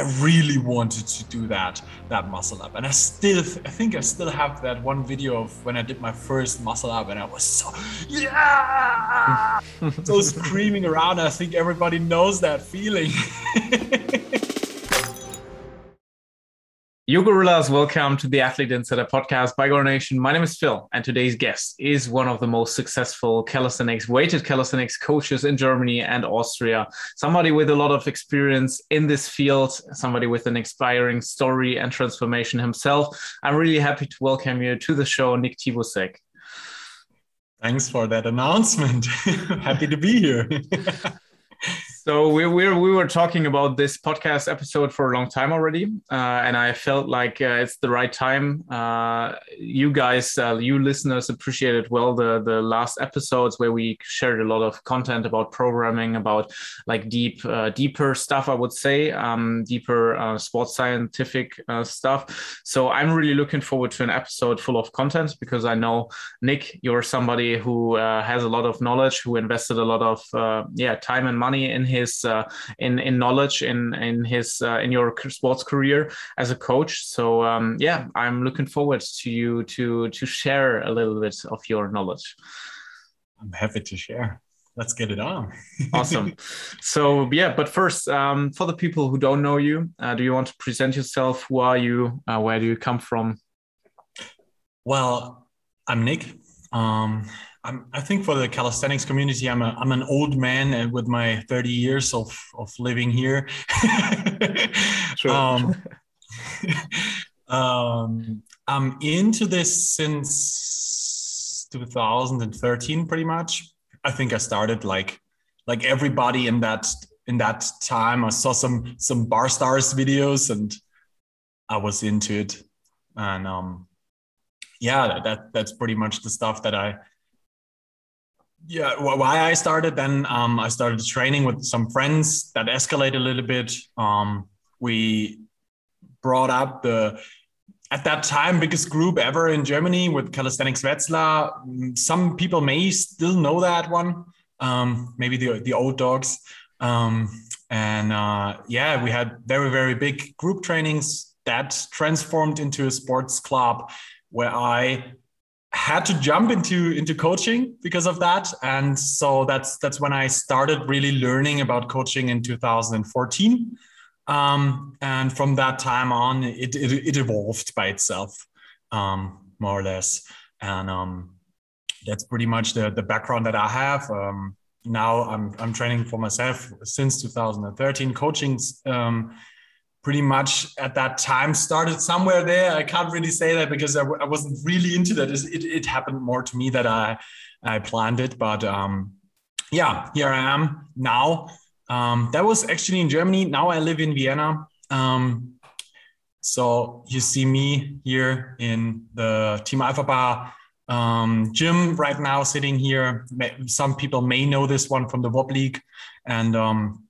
I really wanted to do that that muscle up, and I still I think I still have that one video of when I did my first muscle up, and I was so yeah, so screaming around. I think everybody knows that feeling. Yo gorillas, welcome to the Athlete Insider podcast by Gornation. My name is Phil, and today's guest is one of the most successful calisthenics, weighted calisthenics coaches in Germany and Austria. Somebody with a lot of experience in this field, somebody with an inspiring story and transformation himself. I'm really happy to welcome you to the show, Nick Tibusek. Thanks for that announcement. happy to be here. So we we we were talking about this podcast episode for a long time already, uh, and I felt like uh, it's the right time. Uh, you guys, uh, you listeners, appreciated well the the last episodes where we shared a lot of content about programming, about like deep uh, deeper stuff. I would say um, deeper uh, sports scientific stuff. So I'm really looking forward to an episode full of content because I know Nick, you're somebody who has a lot of knowledge, who invested a lot of yeah time and money in his uh, in in knowledge in in his uh, in your sports career as a coach. So um, yeah, I'm looking forward to you to to share a little bit of your knowledge. I'm happy to share. Let's get it on. awesome. So yeah, but first, um, for the people who don't know you, uh, do you want to present yourself? Who are you? Uh, where do you come from? Well, I'm Nick. Um, I'm, I think for the calisthenics community, I'm a, I'm an old man with my 30 years of, of living here. sure. um, um, I'm into this since 2013, pretty much. I think I started like like everybody in that in that time. I saw some some Barstarzz videos and I was into it. And um, yeah, that that's pretty much the stuff that I yeah why i started then um, i started training with some friends that escalated a little bit. Um, we brought up the at that time biggest group ever in germany with calisthenics wetzlar. Some people may still know that one um, maybe the, the old dogs. Um, and uh, yeah we had very very big group trainings that transformed into a sports club where i had to jump into into coaching because of that. And so that's that's when i started really learning about coaching in 2014 um, and from that time on it, it, it evolved by itself um, more or less. And um, that's pretty much the, the background that i have. Um, now I'm, I'm training for myself since 2013 coaching um, pretty much at that time started somewhere there. I can't really say that because I, I wasn't really into that. It, it, happened more to me that I, I planned it. But um, yeah, here I am now. Um, that was actually in Germany. Now I live in Vienna. Um, so you see me here in the Team Alpha Bar um, gym right now, sitting here. Some people may know this one from the WOB League. And um,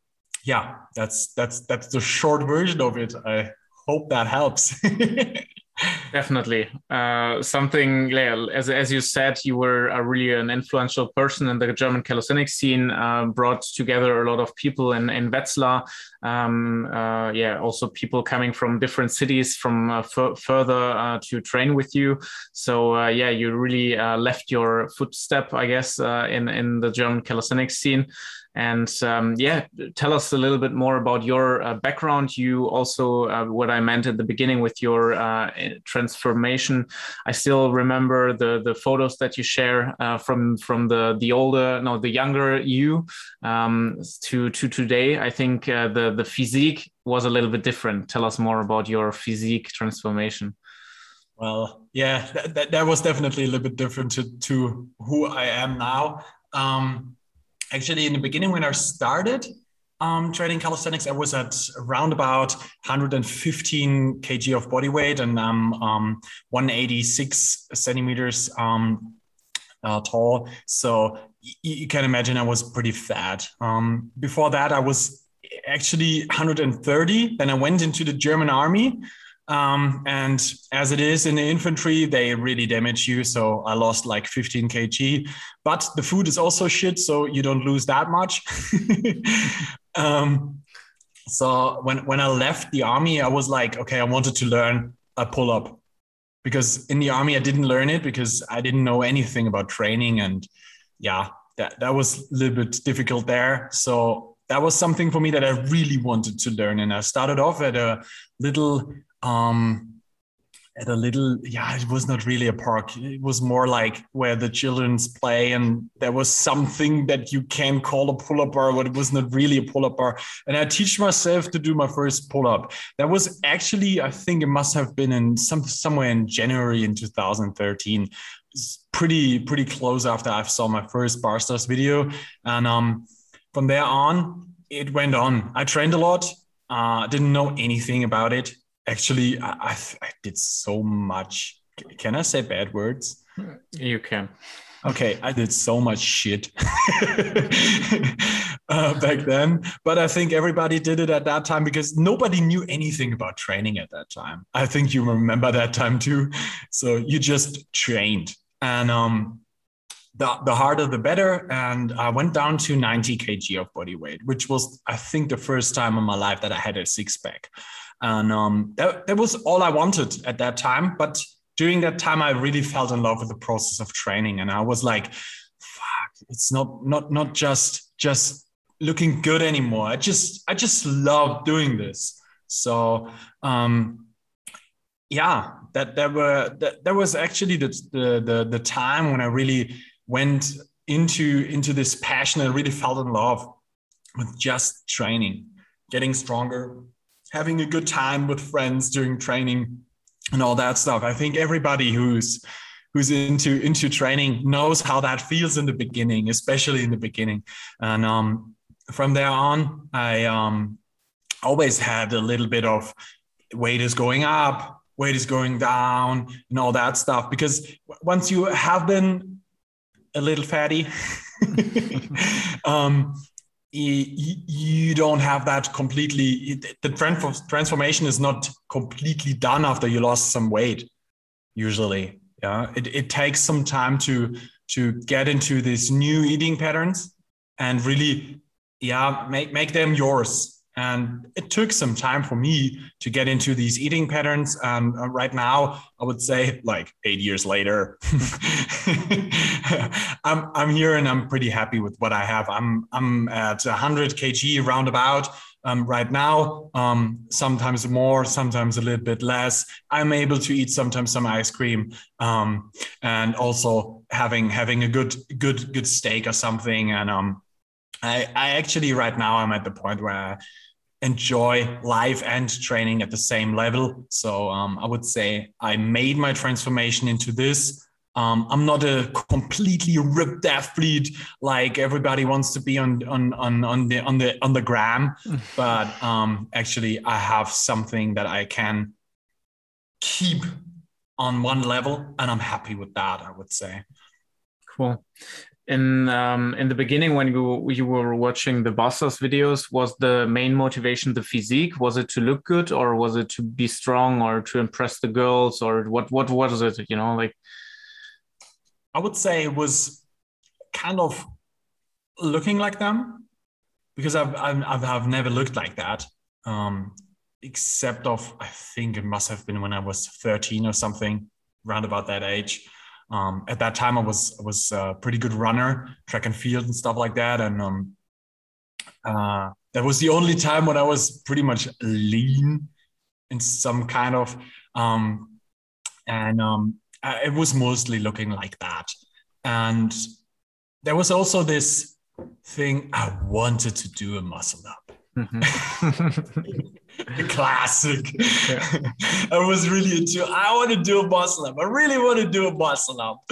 yeah, that's that's that's the short version of it. I hope that helps. Definitely, uh, something yeah, as as you said, you were a really an influential person in the German calisthenics scene. Uh, brought together a lot of people in in Wetzlar. Um, uh, yeah, also people coming from different cities from uh, further uh, to train with you. So uh, yeah, you really left your footstep, I guess, in in the German calisthenics scene. And um, yeah, tell us a little bit more about your uh, background. You also, uh, what I meant at the beginning with your uh, transformation. I still remember the the photos that you share uh, from from the the older, no, the younger you um, to to today. I think uh, the the physique was a little bit different. Tell us more about your physique transformation. Well, yeah, that, that, that was definitely a little bit different to, to who I am now. Um, actually in the beginning when I started um, training calisthenics, I was at around about 115 kg of body weight and I'm um, 186 centimeters um, uh, tall. So you can imagine I was pretty fat. Um, before that, I was actually 130. Then I went into the German army um, and as it is in the infantry, they really damage you. So I lost like 15 kg, but the food is also shit. So you don't lose that much. um, so when when I left the army, I was like, okay, I wanted to learn a pull up because in the army I didn't learn it because I didn't know anything about training and yeah, that that was a little bit difficult there. So that was something for me that I really wanted to learn, and I started off at a little um, at a little yeah it was not really a park. It was more like where the children's play and there was something that you can call a pull-up bar but it was not really a pull-up bar. And i teach myself to do my first pull-up. That was actually i think it must have been in some somewhere in january in 2013 it's pretty pretty close after i saw my first Barstarzz video. And um from there on it went on. I trained a lot. Uh, didn't know anything about it actually I, I, I did so much. Can i say bad words? You can. Okay i did so much shit uh, back then but i think everybody did it at that time because nobody knew anything about training at that time. I think you remember that time too. So you just trained. And um the, the harder the better. And i went down to 90 kg of body weight which was i think the first time in my life that i had a six pack and um, that, that was all I wanted at that time. But during that time, I really fell in love with the process of training. And I was like, fuck, it's not not not just just looking good anymore. I just I just love doing this. So um yeah, that there were that, that was actually the, the the the time when I really went into into this passion and really fell in love with just training, getting stronger, having a good time with friends during training and all that stuff. I think everybody who's who's into into training knows how that feels in the beginning, especially in the beginning. And um, from there on, I um, always had a little bit of weight is going up, weight is going down, and all that stuff. Because once you have been a little fatty, um, you don't have that completely the transformation is not completely done after you lost some weight usually yeah it, it takes some time to to get into these new eating patterns and really yeah make make them yours and it took some time for me to get into these eating patterns. And uh, right now, I would say like eight years later, I'm, I'm here and I'm pretty happy with what I have. I'm, I'm at 100 kg roundabout. Um, right now, um, sometimes more, sometimes a little bit less. I'm able to eat sometimes some ice cream, um, and also having having a good good good steak or something. And um, I, I actually right now I'm at the point where I enjoy life and training at the same level. So um, I would say I made my transformation into this. Um, I'm not a completely ripped athlete like everybody wants to be on on on, on the on the on the gram, but um, actually I have something that I can keep on one level, and I'm happy with that. I would say. Cool in um, in the beginning when you you were watching the Barstarzz videos, was the main motivation the physique? Was it to look good, or was it to be strong, or to impress the girls, or what? What was it? You know, like I would say it was kind of looking like them because I've I've, I've never looked like that. Um, except of I think it must have been when I was 13 or something, around about that age. Um, at that time, I was I was a pretty good runner, track and field and stuff like that, and um, uh, that was the only time when I was pretty much lean in some kind of, um, and I, it was mostly looking like that. And there was also this thing I wanted to do a muscle up. Mm-hmm. classic. Yeah. I was really into. I want to do a muscle up. I really want to do a muscle up.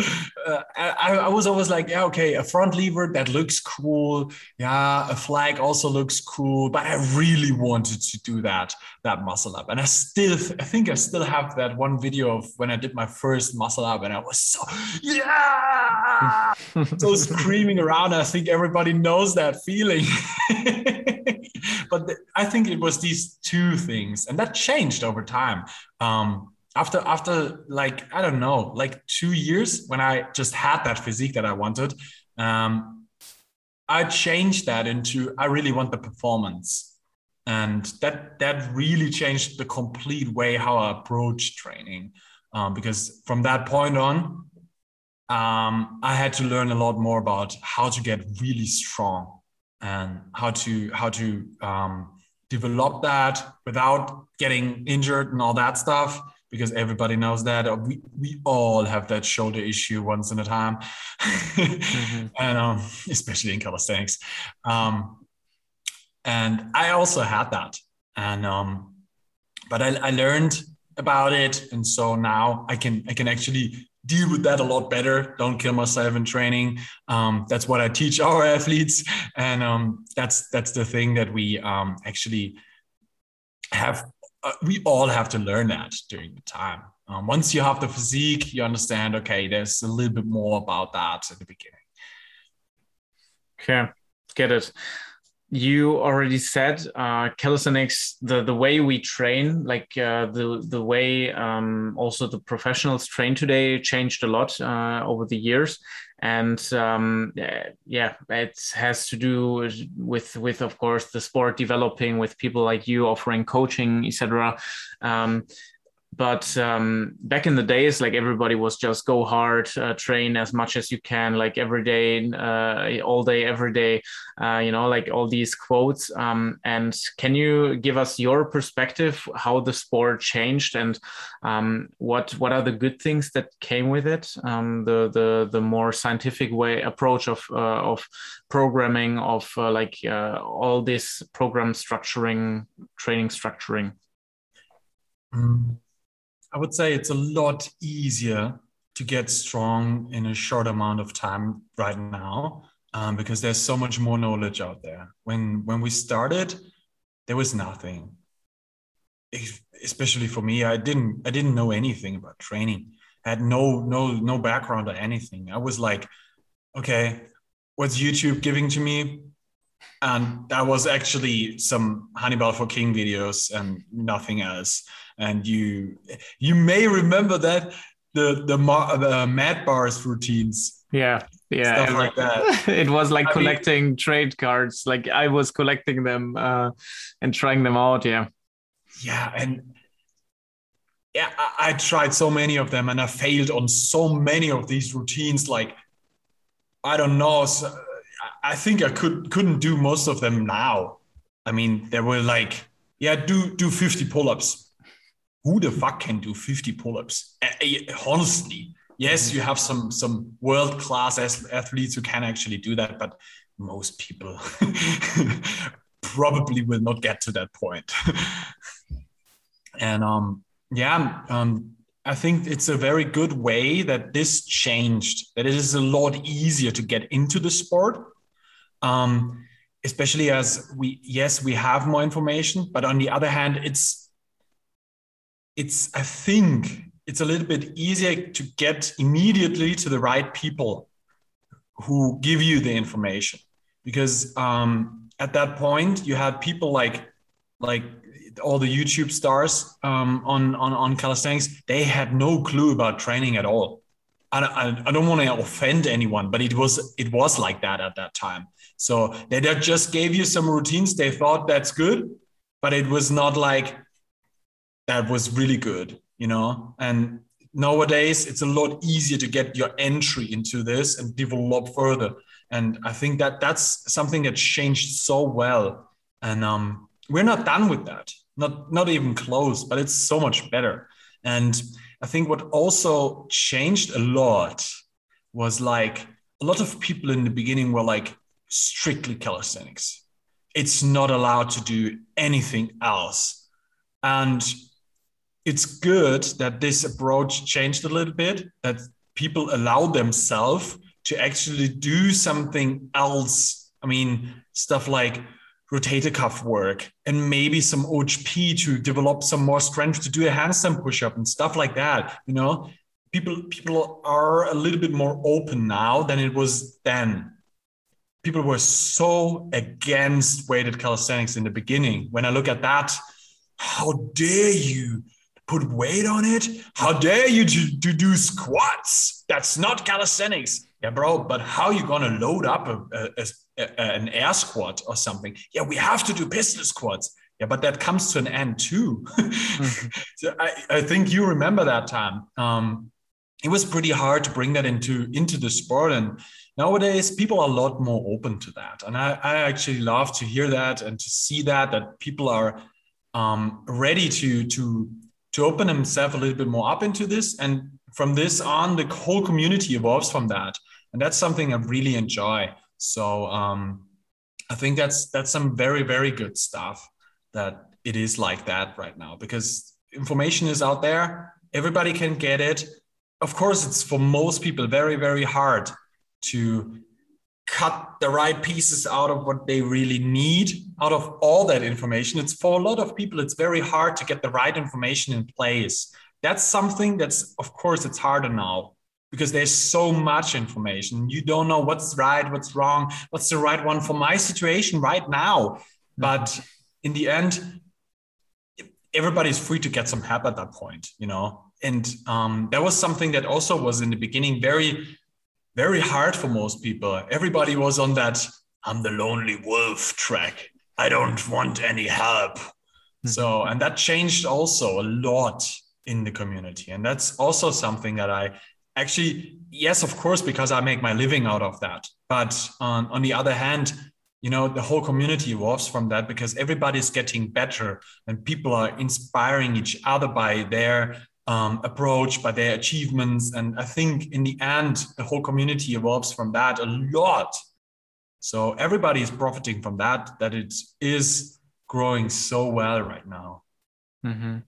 Uh, I, I was always like, yeah, okay, a front lever that looks cool. Yeah, a flag also looks cool. But I really wanted to do that that muscle up, and I still, I think I still have that one video of when I did my first muscle up, and I was so yeah, so screaming around. I think everybody knows that feeling. but the, I think it was these two things, and that changed over time. Um, after after like I don't know, like two years when I just had that physique that I wanted, um, I changed that into I really want the performance, and that that really changed the complete way how I approach training. Um, because from that point on, um, I had to learn a lot more about how to get really strong and how to how to um, develop that without getting injured and all that stuff because everybody knows that. We, we all have that shoulder issue once in a time. Mm-hmm. and um, especially in calisthenics um, and i also had that. And um, but I, I learned about it. And so now i can i can actually deal with that a lot better. Don't kill myself in training. Um, that's what I teach our athletes, and um, that's that's the thing that we um, actually have. Uh, we all have to learn that during the time. Um, once you have the physique, you understand. Okay, there's a little bit more about that at the beginning. Okay, get it you already said uh, calisthenics the the way we train like uh, the the way um, also the professionals train today changed a lot uh, over the years. And um, yeah it has to do with with of course the sport developing with people like you offering coaching etc um, but um, back in the days like everybody was just go hard uh, train as much as you can like every day uh, all day every day uh, you know like all these quotes. Um, and can you give us your perspective how the sport changed and um, what what are the good things that came with it? Um, the the the more scientific way approach of uh, of programming of uh, like uh, all this program structuring training structuring. Mm. I would say it's a lot easier to get strong in a short amount of time right now um, because there's so much more knowledge out there. When when we started, there was nothing. Especially for me, I didn't I didn't know anything about training. I had no no no background or anything. I was like, okay, what's YouTube giving to me? And that was actually some Hannibal for King videos and nothing else and you you may remember that the the uh, Madbarz routines. Yeah yeah. Stuff like that. it was like I collecting mean, trade cards. Like i was collecting them uh, and trying them out yeah. Yeah and yeah I, I tried so many of them and i failed on so many of these routines. Like i don't know so i think i could couldn't do most of them now. I mean there were like yeah do do 50 pull-ups who the fuck can do 50 pull-ups? Honestly, yes, you have some some world-class athletes who can actually do that, but most people probably will not get to that point. and um, yeah, um, I think it's a very good way that this changed. That it is a lot easier to get into the sport. Um, especially as we yes we have more information but on the other hand it's it's I think it's a little bit easier to get immediately to the right people who give you the information because um, at that point you had people like like all the YouTube stars um, on, on on calisthenics they had no clue about training at all. I, I, I don't want to offend anyone, but it was it was like that at that time. So they just gave you some routines. They thought that's good, but it was not like that was really good, you know. And nowadays, it's a lot easier to get your entry into this and develop further. And I think that that's something that changed so well. And um, we're not done with that, not not even close, but it's so much better. And I think what also changed a lot was like a lot of people in the beginning were like strictly calisthenics. It's not allowed to do anything else. And it's good that this approach changed a little bit, that people allow themselves to actually do something else. I mean, stuff like rotator cuff work and maybe some OHP to develop some more strength to do a handstand push-up and stuff like that. You know, people people are a little bit more open now than it was then. People were so against weighted calisthenics in the beginning. When I look at that, how dare you put weight on it? How dare you to, to do squats? That's not calisthenics. Yeah, bro, but how you gonna load up a, a, a, an air squat or something? Yeah, we have to do pistol squats. yeah but that comes to an end too mm-hmm. so I, I think you remember that time um, it was pretty hard to bring that into into the sport and nowadays people are a lot more open to that and i, I actually love to hear that and to see that that people are um, ready to to to open himself a little bit more up into this. And from this on the whole community evolves from that. And that's something i really enjoy. So um, i think that's that's some very very good stuff that it is like that right now because information is out there. Everybody can get it. Of course it's for most people very very hard to cut the right pieces out of what they really need out of all that information. It's for a lot of people it's very hard to get the right information in place. That's something that's of course it's harder now because there's so much information. You don't know what's right what's wrong. What's the right one for my situation right now? Mm-hmm. but in the end everybody's free to get some help at that point you know? And um, that was something that also was in the beginning very very hard for most people. Everybody was on that i'm the lonely wolf track. I don't want any help. Mm-hmm. so and that changed also a lot in the community. And that's also something that i actually yes of course because i make my living out of that. But um, on the other hand you know the whole community evolves from that because everybody's getting better and people are inspiring each other by their um, approach, by their achievements. And I think in the end, the whole community evolves from that a lot. So everybody is profiting from that, that it is growing so well right now. Mm-hmm.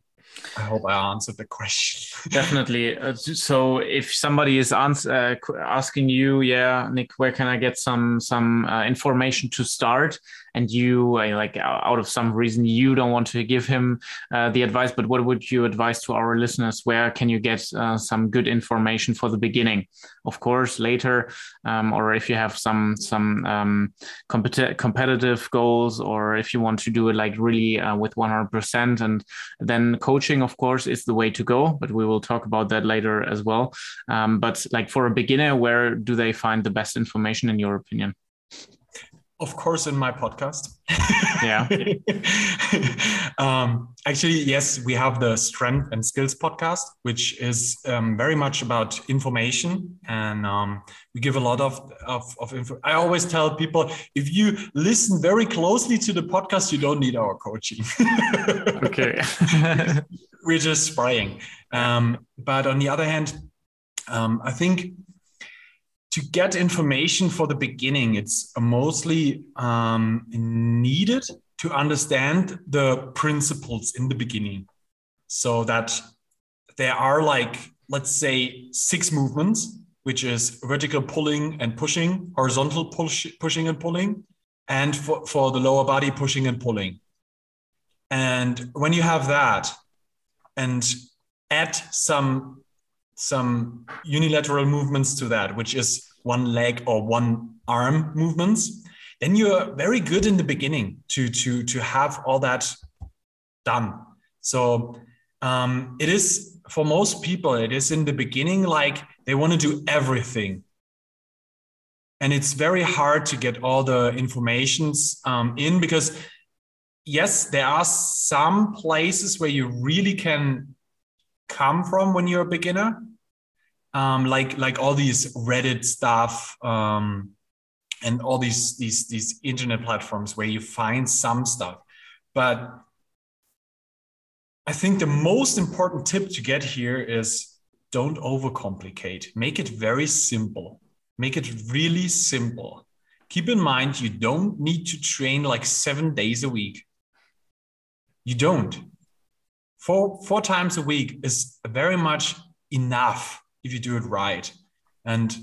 I hope I answered the question. Definitely. Uh, so, if somebody is answer, uh, asking you, yeah, Nick, where can I get some some uh, information to start? And you like out of some reason you don't want to give him uh, the advice but what would you advise to our listeners? Where can you get uh, some good information for the beginning? Of course later um, or if you have some some um, compet- competitive goals or if you want to do it like really uh, with 100% and then coaching of course is the way to go but we will talk about that later as well. Um, but like for a beginner where do they find the best information in your opinion of course in my podcast. Yeah. Um, actually yes we have the strength and skills podcast which is um, very much about information. And um, we give a lot of, of, of info. I always tell people if you listen very closely to the podcast you don't need our coaching. Okay. We're just spraying um, but on the other hand um, i think to get information for the beginning, it's mostly um, needed to understand the principles in the beginning. So that there are like, let's say, six movements, which is vertical pulling and pushing, horizontal push, pushing and pulling, and for, for the lower body, pushing and pulling. And when you have that and add some some unilateral movements to that, which is one leg or one arm movements, then you're very good in the beginning to to to have all that done. So um, it is for most people, it is in the beginning like they want to do everything. And it's very hard to get all the informations um, in because yes, there are some places where you really can come from when you're a beginner um, like like all these Reddit stuff um, and all these these these internet platforms where you find some stuff, but I think the most important tip to get here is don't overcomplicate. Make it very simple. Make it really simple. Keep in mind you don't need to train like seven days a week. You don't. Four four times a week is very much enough if you do it right. And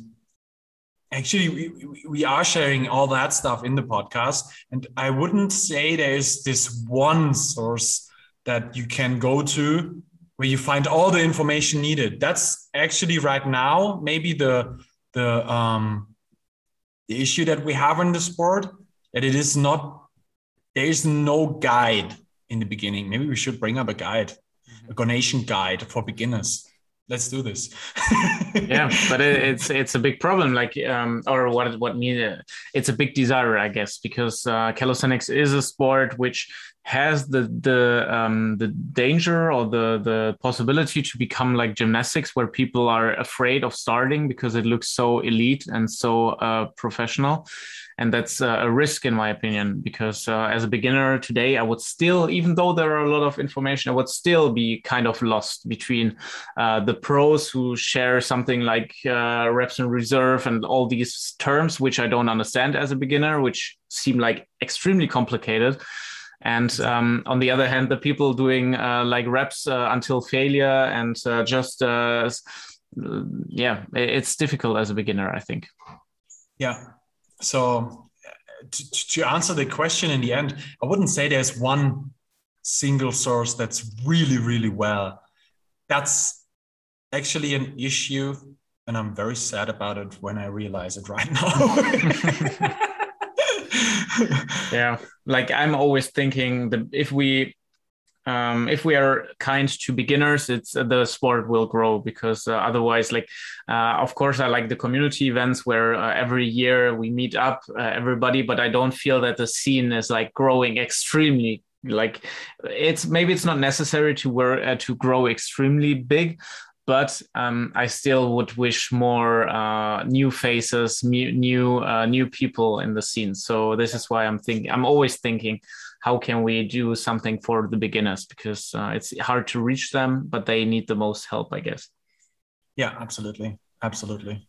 actually, we, we are sharing all that stuff in the podcast. And I wouldn't say there's this one source that you can go to where you find all the information needed. That's actually right now maybe the the um, the issue that we have in the sport that it is not there is no guide in the beginning. Maybe we should bring up a guide, a Gornation guide for beginners let's do this. Yeah but it, it's it's a big problem like um or what what mean it's a big desire i guess because uh, calisthenics is a sport which has the the um, the danger or the the possibility to become like gymnastics, where people are afraid of starting because it looks so elite and so uh, professional, and that's uh, a risk in my opinion. Because uh, as a beginner today, I would still, even though there are a lot of information, I would still be kind of lost between uh, the pros who share something like uh, reps in reserve and all these terms which I don't understand as a beginner, which seem like extremely complicated and um, on the other hand the people doing uh, like reps uh, until failure and uh, just uh, yeah it's difficult as a beginner i think. Yeah. So to, to answer the question in the end i wouldn't say there's one single source that's really really well. That's actually an issue and i'm very sad about it when i realize it right now yeah. Like i'm always thinking that if we um, if we are kind to beginners it's uh, the sport will grow because uh, otherwise like uh, of course i like the community events where uh, every year we meet up uh, everybody but i don't feel that the scene is like growing extremely like it's maybe it's not necessary to work to grow extremely big but um, I still would wish more uh, new faces, new uh, new people in the scene. So this is why I'm thinking. I'm always thinking, how can we do something for the beginners because uh, it's hard to reach them, but they need the most help, I guess. Yeah, absolutely, absolutely.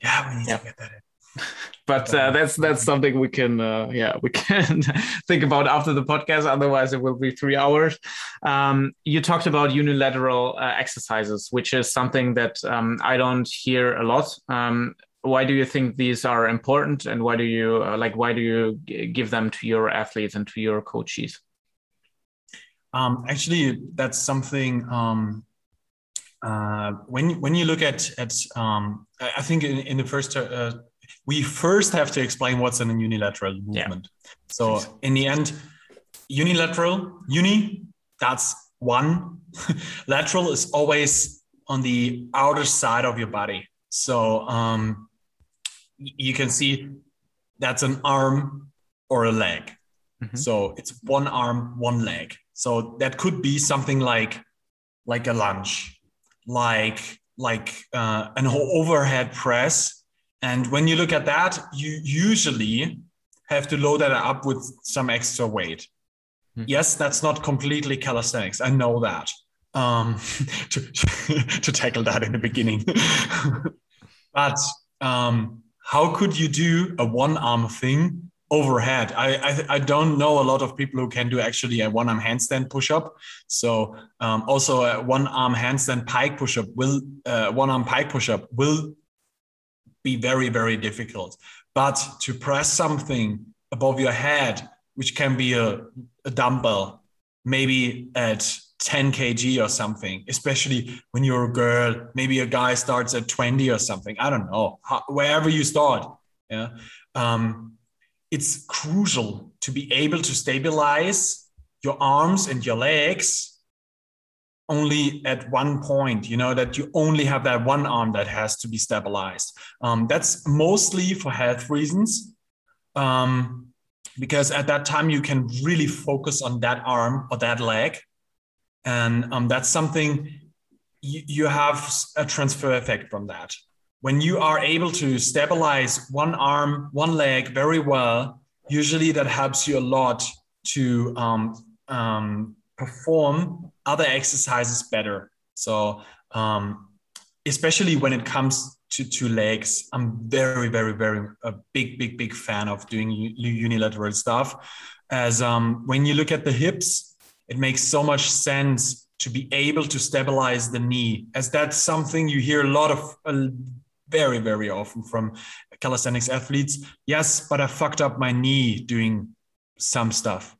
Yeah, we need yeah. to get that in but uh, that's that's something we can uh, yeah we can think about after the podcast. Otherwise it will be three hours. Um, you talked about unilateral uh, exercises which is something that um, i don't hear a lot. Um, why do you think these are important? And why do you uh, like why do you give them to your athletes and to your coaches? Um, actually that's something um, uh, when when you look at at um, I think in, in the first uh, we first have to explain what's in a unilateral movement. Yeah. So in the end, unilateral, uni, that's one. Lateral is always on the outer side of your body. So um, you can see that's an arm or a leg. Mm-hmm. So it's one arm, one leg. So that could be something like like a lunge, like like uh, an overhead press and when you look at that, you usually have to load that up with some extra weight. Hmm. Yes, that's not completely calisthenics. I know that. Um, to, to tackle that in the beginning. but um, how could you do a one arm thing overhead? I, I, I don't know a lot of people who can do actually a one arm handstand push up. So um, also a one arm handstand pike push up will uh, one arm pike push up will be very, very difficult. But to press something above your head, which can be a, a dumbbell, maybe at 10 kg or something, especially when you're a girl, maybe a guy starts at 20 or something. I don't know, how, wherever you start. Yeah. Um, it's crucial to be able to stabilize your arms and your legs only at one point, you know, that you only have that one arm that has to be stabilized. Um, that's mostly for health reasons. Um, because at that time you can really focus on that arm or that leg. And um, that's something you, you have a transfer effect from that. When you are able to stabilize one arm, one leg very well, usually that helps you a lot to um, um, perform other exercises better. So, um, especially when it comes to, to legs, I'm very, very, very a big, big, big fan of doing unilateral stuff. As um, when you look at the hips, it makes so much sense to be able to stabilize the knee, as that's something you hear a lot of. Uh, very, very often from calisthenics athletes. Yes, but I fucked up my knee doing some stuff.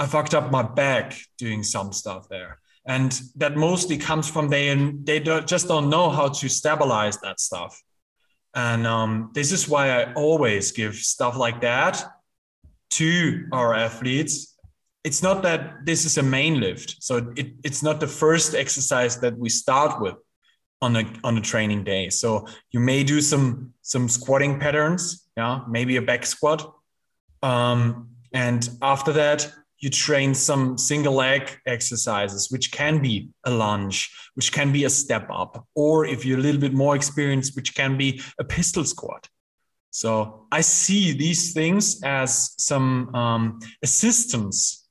I fucked up my back doing some stuff there. And that mostly comes from they and they don't, just don't know how to stabilize that stuff. And um, this is why I always give stuff like that to our athletes. It's not that this is a main lift, so it, it's not the first exercise that we start with on a on a training day. So you may do some some squatting patterns, yeah, maybe a back squat, um, And after that, you train some single leg exercises, which can be a lunge, which can be a step up, or if you're a little bit more experienced, which can be a pistol squat. So I see these things as some um, assistance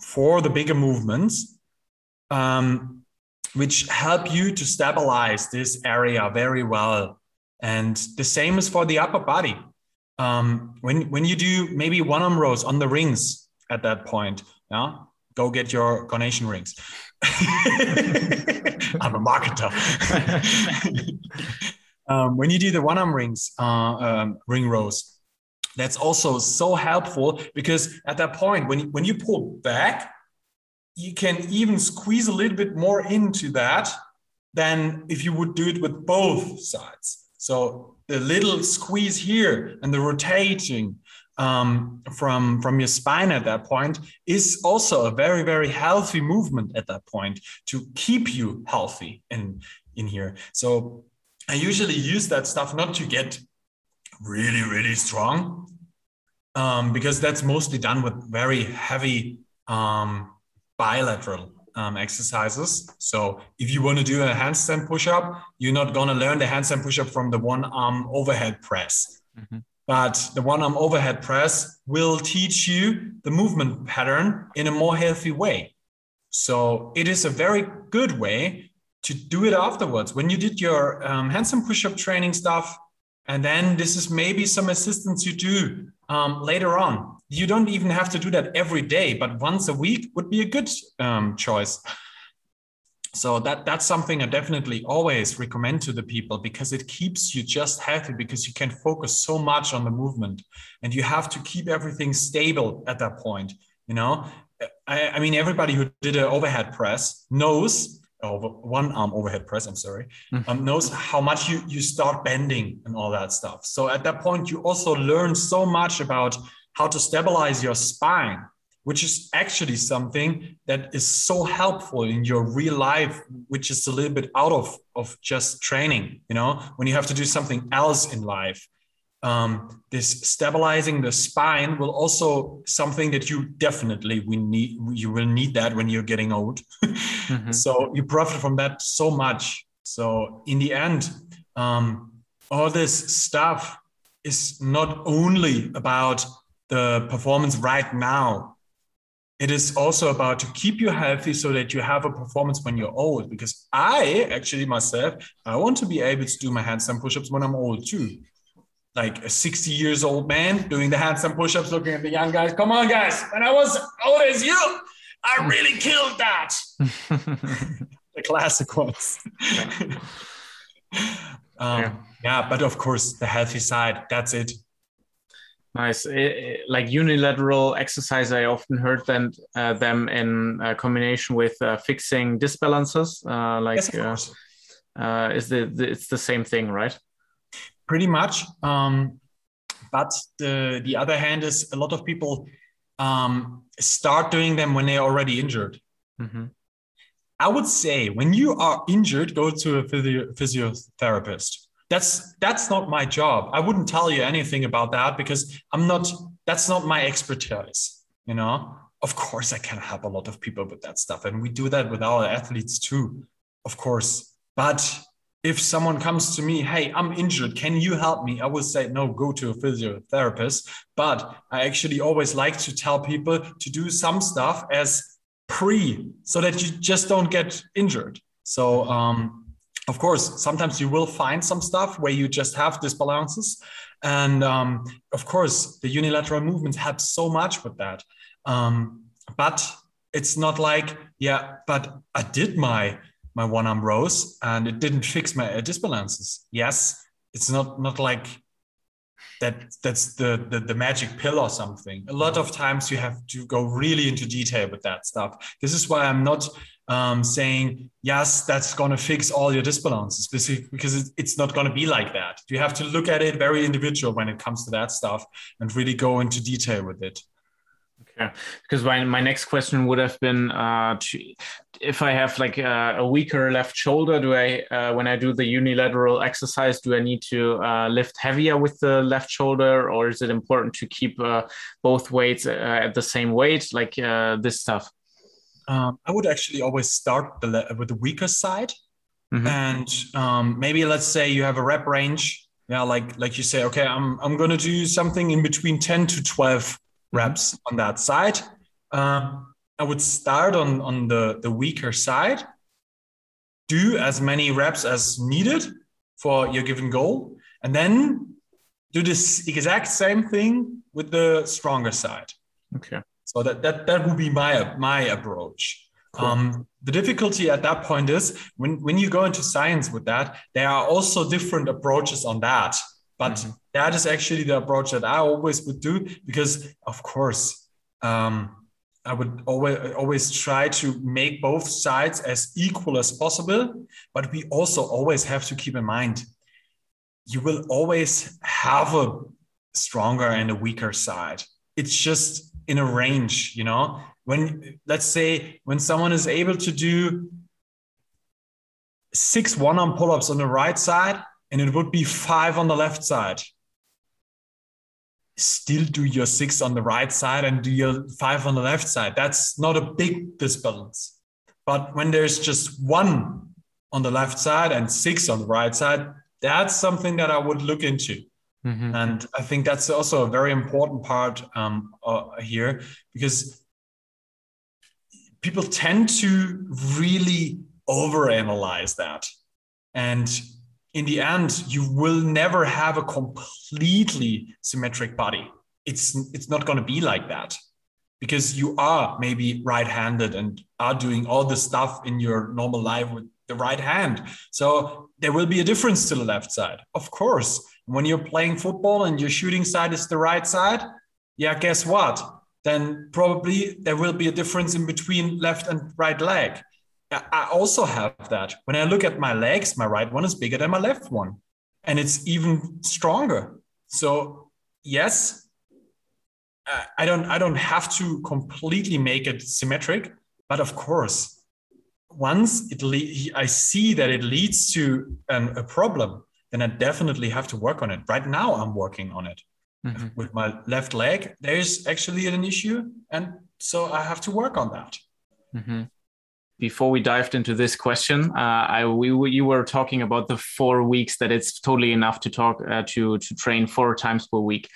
for the bigger movements, um, which help you to stabilize this area very well. And the same is for the upper body. Um, when when you do maybe one arm rows on the rings at that point, yeah, go get your Gornation rings. I'm a marketer. um, when you do the one arm rings, uh, um, ring rows, that's also so helpful because at that point, when, when you pull back, you can even squeeze a little bit more into that than if you would do it with both sides. So the little squeeze here and the rotating um, from from your spine at that point is also a very very healthy movement at that point to keep you healthy in in here. So I usually use that stuff not to get really, really strong, um, because that's mostly done with very heavy um, bilateral um, exercises. So if you want to do a handstand push-up, you're not going to learn the handstand push-up from the one arm overhead press. Mm-hmm. But the one arm overhead press will teach you the movement pattern in a more healthy way. So it is a very good way to do it afterwards. When you did your um, handstand push-up training stuff and then this is maybe some assistance you do um, later on. You don't even have to do that every day but once a week would be a good um, choice so that that's something i definitely always recommend to the people because it keeps you just healthy because you can focus so much on the movement and you have to keep everything stable at that point you know I, I mean everybody who did an overhead press knows over one arm overhead press i'm sorry mm. um, knows how much you you start bending and all that stuff so at that point you also learn so much about how to stabilize your spine which is actually something that is so helpful in your real life which is a little bit out of of just training you know? When you have to do something else in life um, this stabilizing the spine will also something that you definitely we need you will need that when you're getting old. Mm-hmm. so you profit from that so much. So in the end um, all this stuff is not only about the performance right now it is also about to keep you healthy so that you have a performance when you're old because i actually myself i want to be able to do my handstand push-ups when i'm old too like a 60 years old man doing the handstand push-ups, looking at the young guys. Come on, guys! When I was old as you, I really killed that. the classic ones. um, yeah. yeah, but of course, the healthy side. That's it. Nice. It, it, like unilateral exercise, I often heard them uh, them in uh, combination with uh, fixing disbalances. Uh, like, yes, uh, uh, is the, the it's the same thing, right? pretty much. Um, but the the other hand is a lot of people um, start doing them when they're already injured. Mm-hmm. I would say when you are injured, go to a physio- physiotherapist. That's that's not my job. I wouldn't tell you anything about that because I'm not. That's not my expertise. You know. Of course, I can help a lot of people with that stuff, and we do that with our athletes too. Of course, but if someone comes to me, hey, I'm injured, can you help me? I would say, no, go to a physiotherapist. But I actually always like to tell people to do some stuff as pre so that you just don't get injured. So, um, of course, sometimes you will find some stuff where you just have disbalances. And um, of course, the unilateral movements help so much with that. Um, but it's not like, yeah, but I did my my one arm rows and it didn't fix my disbalances. Yes, it's not not like that that's the, the, the magic pill or something. A lot of times you have to go really into detail with that stuff. This is why I'm not um, saying yes, that's going to fix all your disbalances because it's not going to be like that. You have to look at it very individual when it comes to that stuff and really go into detail with it. Okay, because my, my next question would have been uh, to, if I have like a, a, weaker left shoulder, do I uh, when I do the unilateral exercise, do I need to uh, lift heavier with the left shoulder, or is it important to keep uh, both weights uh, at the same weight, like uh, this stuff? Um, I would actually always start the, with the weaker side, mm-hmm. and um, maybe let's say you have a rep range. Yeah, like like you say, okay, I'm I'm gonna do something in between ten to twelve reps on that side. Um, I would start on, on the, the weaker side, do as many reps as needed for your given goal, and then do this exact same thing with the stronger side. Okay. So that that, that would be my my approach. Cool. Um, the difficulty at that point is when, when you go into science with that, there are also different approaches on that. But mm-hmm. that is actually the approach that I always would do because, of course, um, I would always always try to make both sides as equal as possible. But we also always have to keep in mind you will always have a stronger and a weaker side. It's just in a range, you know. When let's say when someone is able to do six one-arm pull-ups on the right side and it would be five on the left side. Still do your six on the right side and do your five on the left side. That's not a big disbalance. But when there's just one on the left side and six on the right side, that's something that I would look into. Mm-hmm. And I think that's also a very important part um, uh, here because people tend to really overanalyze that. And in the end, you will never have a completely symmetric body. It's it's not going to be like that because you are maybe right-handed and are doing all the stuff in your normal life with the right hand. So there will be a difference to the left side, of course. When you're playing football and your shooting side is the right side, yeah, guess what? Then probably there will be a difference in between left and right leg. I also have that. When I look at my legs, my right one is bigger than my left one, and it's even stronger. So yes, I don't I don't have to completely make it symmetric, but of course, once it le- I see that it leads to a problem, then I definitely have to work on it. Right now, I'm working on it mm-hmm. with my left leg. There is actually an issue, and so I have to work on that. Mm-hmm before we dived into this question, uh, I we you were talking about the four weeks that it's totally enough to talk uh, to to train four times per week,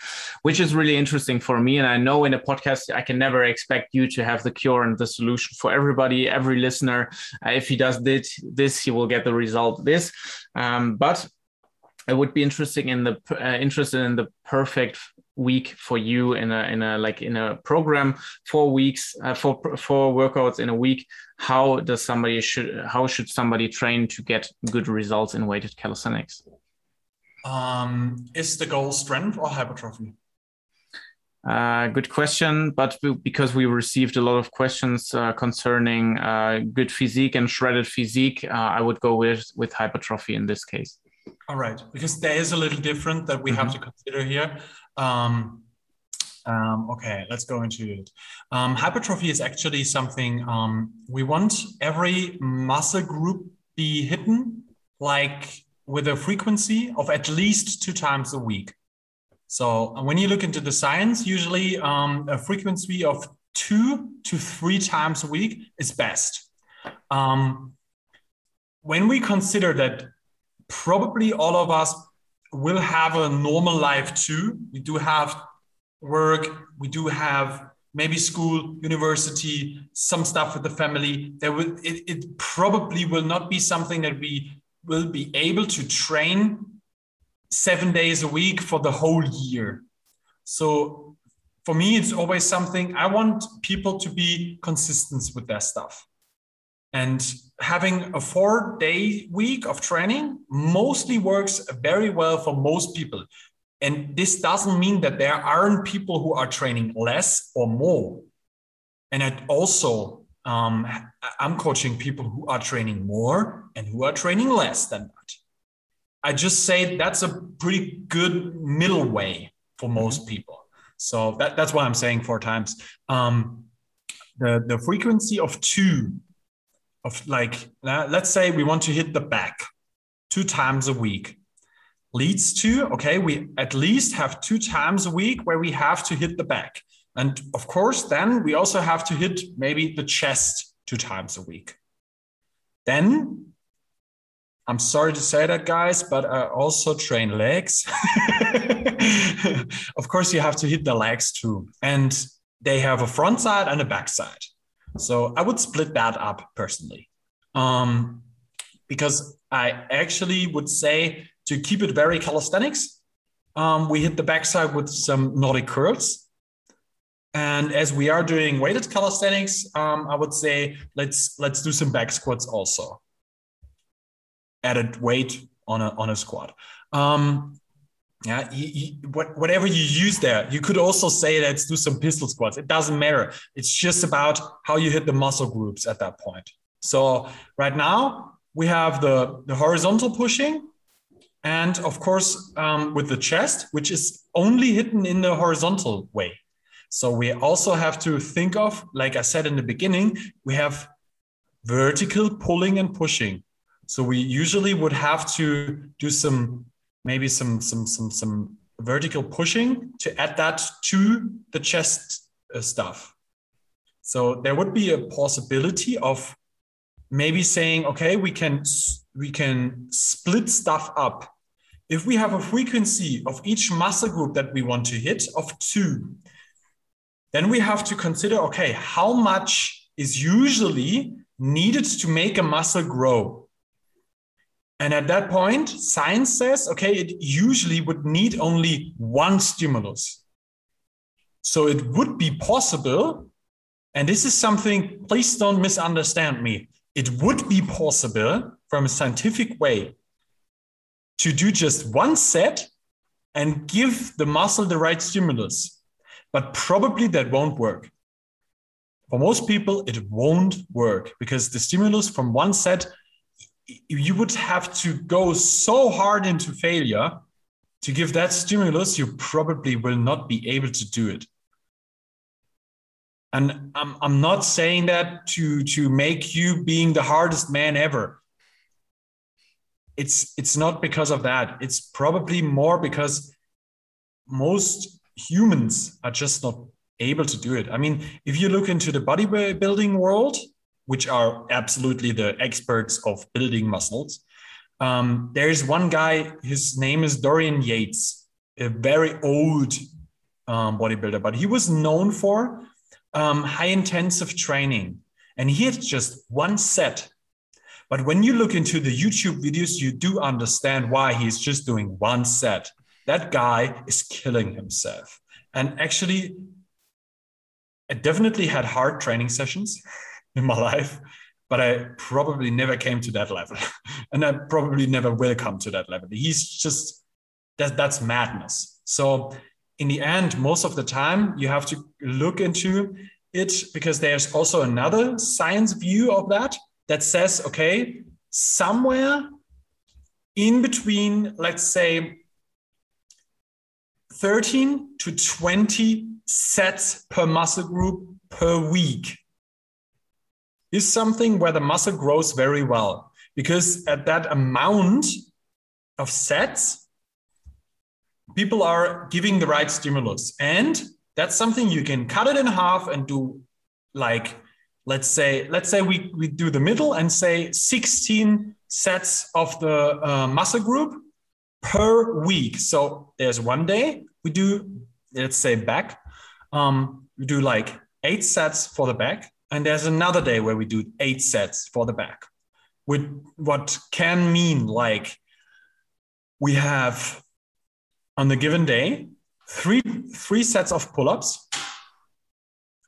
which is really interesting for me. And I know in a podcast I can never expect you to have the cure and the solution for everybody, every listener. Uh, if he does this, this he will get the result. This, um, but I would be interesting in the uh, interested in the perfect week for you in a in a like in a program four weeks uh, four four workouts in a week. How does somebody should how should somebody train to get good results in weighted calisthenics? Um, is the goal strength or hypertrophy? Uh, good question, but because we received a lot of questions uh, concerning uh, good physique and shredded physique, uh, I would go with with hypertrophy in this case. All right, because there is a little different that we mm-hmm. have to consider here. Um, um, okay, let's go into it. Um, hypertrophy is actually something um, we want every muscle group be hidden like with a frequency of at least two times a week. So when you look into the science, usually um, a frequency of two to three times a week is best. Um, when we consider that probably all of us will have a normal life too. We do have work, we do have maybe school, university, some stuff with the family. There will it, it probably will not be something that we will be able to train seven days a week for the whole year. So for me, it's always something I want people to be consistent with their stuff. And having a four day week of training mostly works very well for most people. And this doesn't mean that there aren't people who are training less or more. And it also, um, I'm coaching people who are training more and who are training less than that. I just say that's a pretty good middle way for most mm-hmm. people. So that, that's why I'm saying four times. Um, the, the frequency of two, of like, uh, let's say we want to hit the back two times a week leads to, okay, we at least have two times a week where we have to hit the back. And of course, then we also have to hit maybe the chest two times a week. Then I'm sorry to say that, guys, but I also train legs. of course, you have to hit the legs too. And they have a front side and a back side. So I would split that up personally. Um, because I actually would say to keep it very calisthenics, um, we hit the backside with some Nordic curls. And as we are doing weighted calisthenics, um, I would say let's let's do some back squats also added weight on a on a squat. Um, yeah, what, whatever you use there, you could also say let's do some pistol squats. It doesn't matter. It's just about how you hit the muscle groups at that point. So right now we have the the horizontal pushing, and of course um, with the chest, which is only hidden in the horizontal way. So we also have to think of, like I said in the beginning, we have vertical pulling and pushing. So we usually would have to do some maybe some some some some vertical pushing to add that to the chest uh, stuff. So there would be a possibility of maybe saying, okay, we can we can split stuff up. If we have a frequency of each muscle group that we want to hit of two, then we have to consider, okay, how much is usually needed to make a muscle grow? And at that point, science says, okay, it usually would need only one stimulus. So it would be possible, and this is something, please don't misunderstand me. It would be possible from a scientific way to do just one set and give the muscle the right stimulus. But probably that won't work. For most people, it won't work because the stimulus from one set you would have to go so hard into failure to give that stimulus, you probably will not be able to do it. And I'm, I'm not saying that to, to make you being the hardest man ever. It's, it's not because of that. It's probably more because most humans are just not able to do it. I mean, if you look into the bodybuilding world, which are absolutely the experts of building muscles. Um, there's one guy, his name is Dorian Yates, a very old um, bodybuilder, but he was known for um, high intensive training. And he had just one set. But when you look into the YouTube videos, you do understand why he's just doing one set. That guy is killing himself. And actually, I definitely had hard training sessions. in my life, but I probably never came to that level. and I probably never will come to that level. He's just that that's madness. So in the end, most of the time you have to look into it because there's also another science view of that that says, okay, somewhere in between, let's say 13 to 20 sets per muscle group per week is something where the muscle grows very well because at that amount of sets, people are giving the right stimulus. And that's something you can cut it in half and do like, let's say, let's say we, we do the middle and say 16 sets of the uh, muscle group per week. So there's one day we do, let's say back, um, we do like eight sets for the back and there's another day where we do eight sets for the back. With what can mean like we have on the given day three three sets of pull-ups,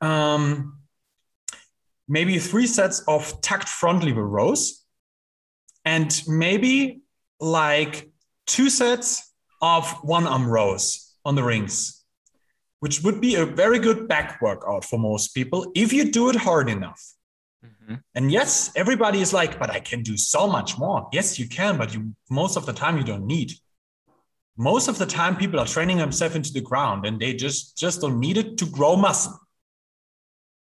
um, maybe three sets of tucked front lever rows, and maybe like two sets of one arm rows on the rings which would be a very good back workout for most people if you do it hard enough. Mm-hmm. And yes, everybody is like, but I can do so much more. Yes, you can, but you most of the time you don't need. most of the time people are training themselves into the ground and they just just don't need it to grow muscle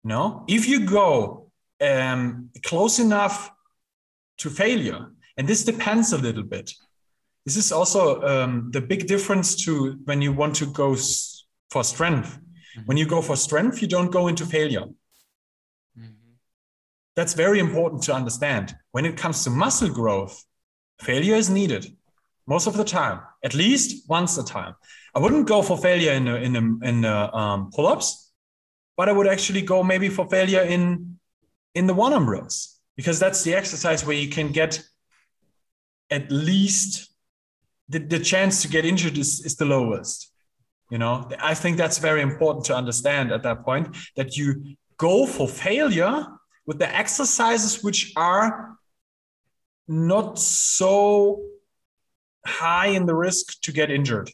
no if you go um, close enough to failure and this depends a little bit this is also um, the big difference to when you want to go for strength mm-hmm. when you go for strength you don't go into failure mm-hmm. that's very important to understand when it comes to muscle growth failure is needed most of the time, at least once a time. I wouldn't go for failure in the, in the, in the um, pull-ups, but I would actually go maybe for failure in in the one arm rows because that's the exercise where you can get at least the, the chance to get injured is, is the lowest. You know, I think that's very important to understand at that point that you go for failure with the exercises which are not so high in the risk to get injured.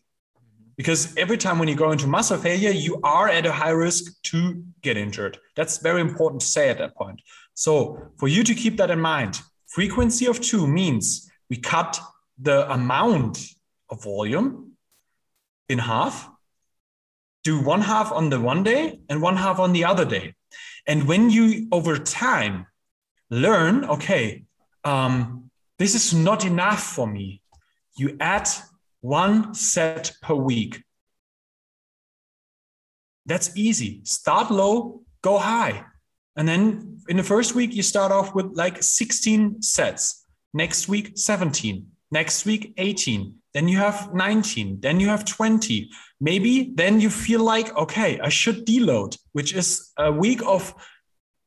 Because every time when you go into muscle failure, you are at a high risk to get injured. That's very important to say at that point. So, for you to keep that in mind, frequency of two means we cut the amount of volume in half, do one half on the one day and one half on the other day. And when you over time learn, okay, um, this is not enough for me you add one set per week. That's easy. Start low, go high. And then in the first week, you start off with like 16 sets. Next week, 17. Next week, 18. Then you have 19. Then you have 20. Maybe then you feel like, okay, I should deload, which is a week of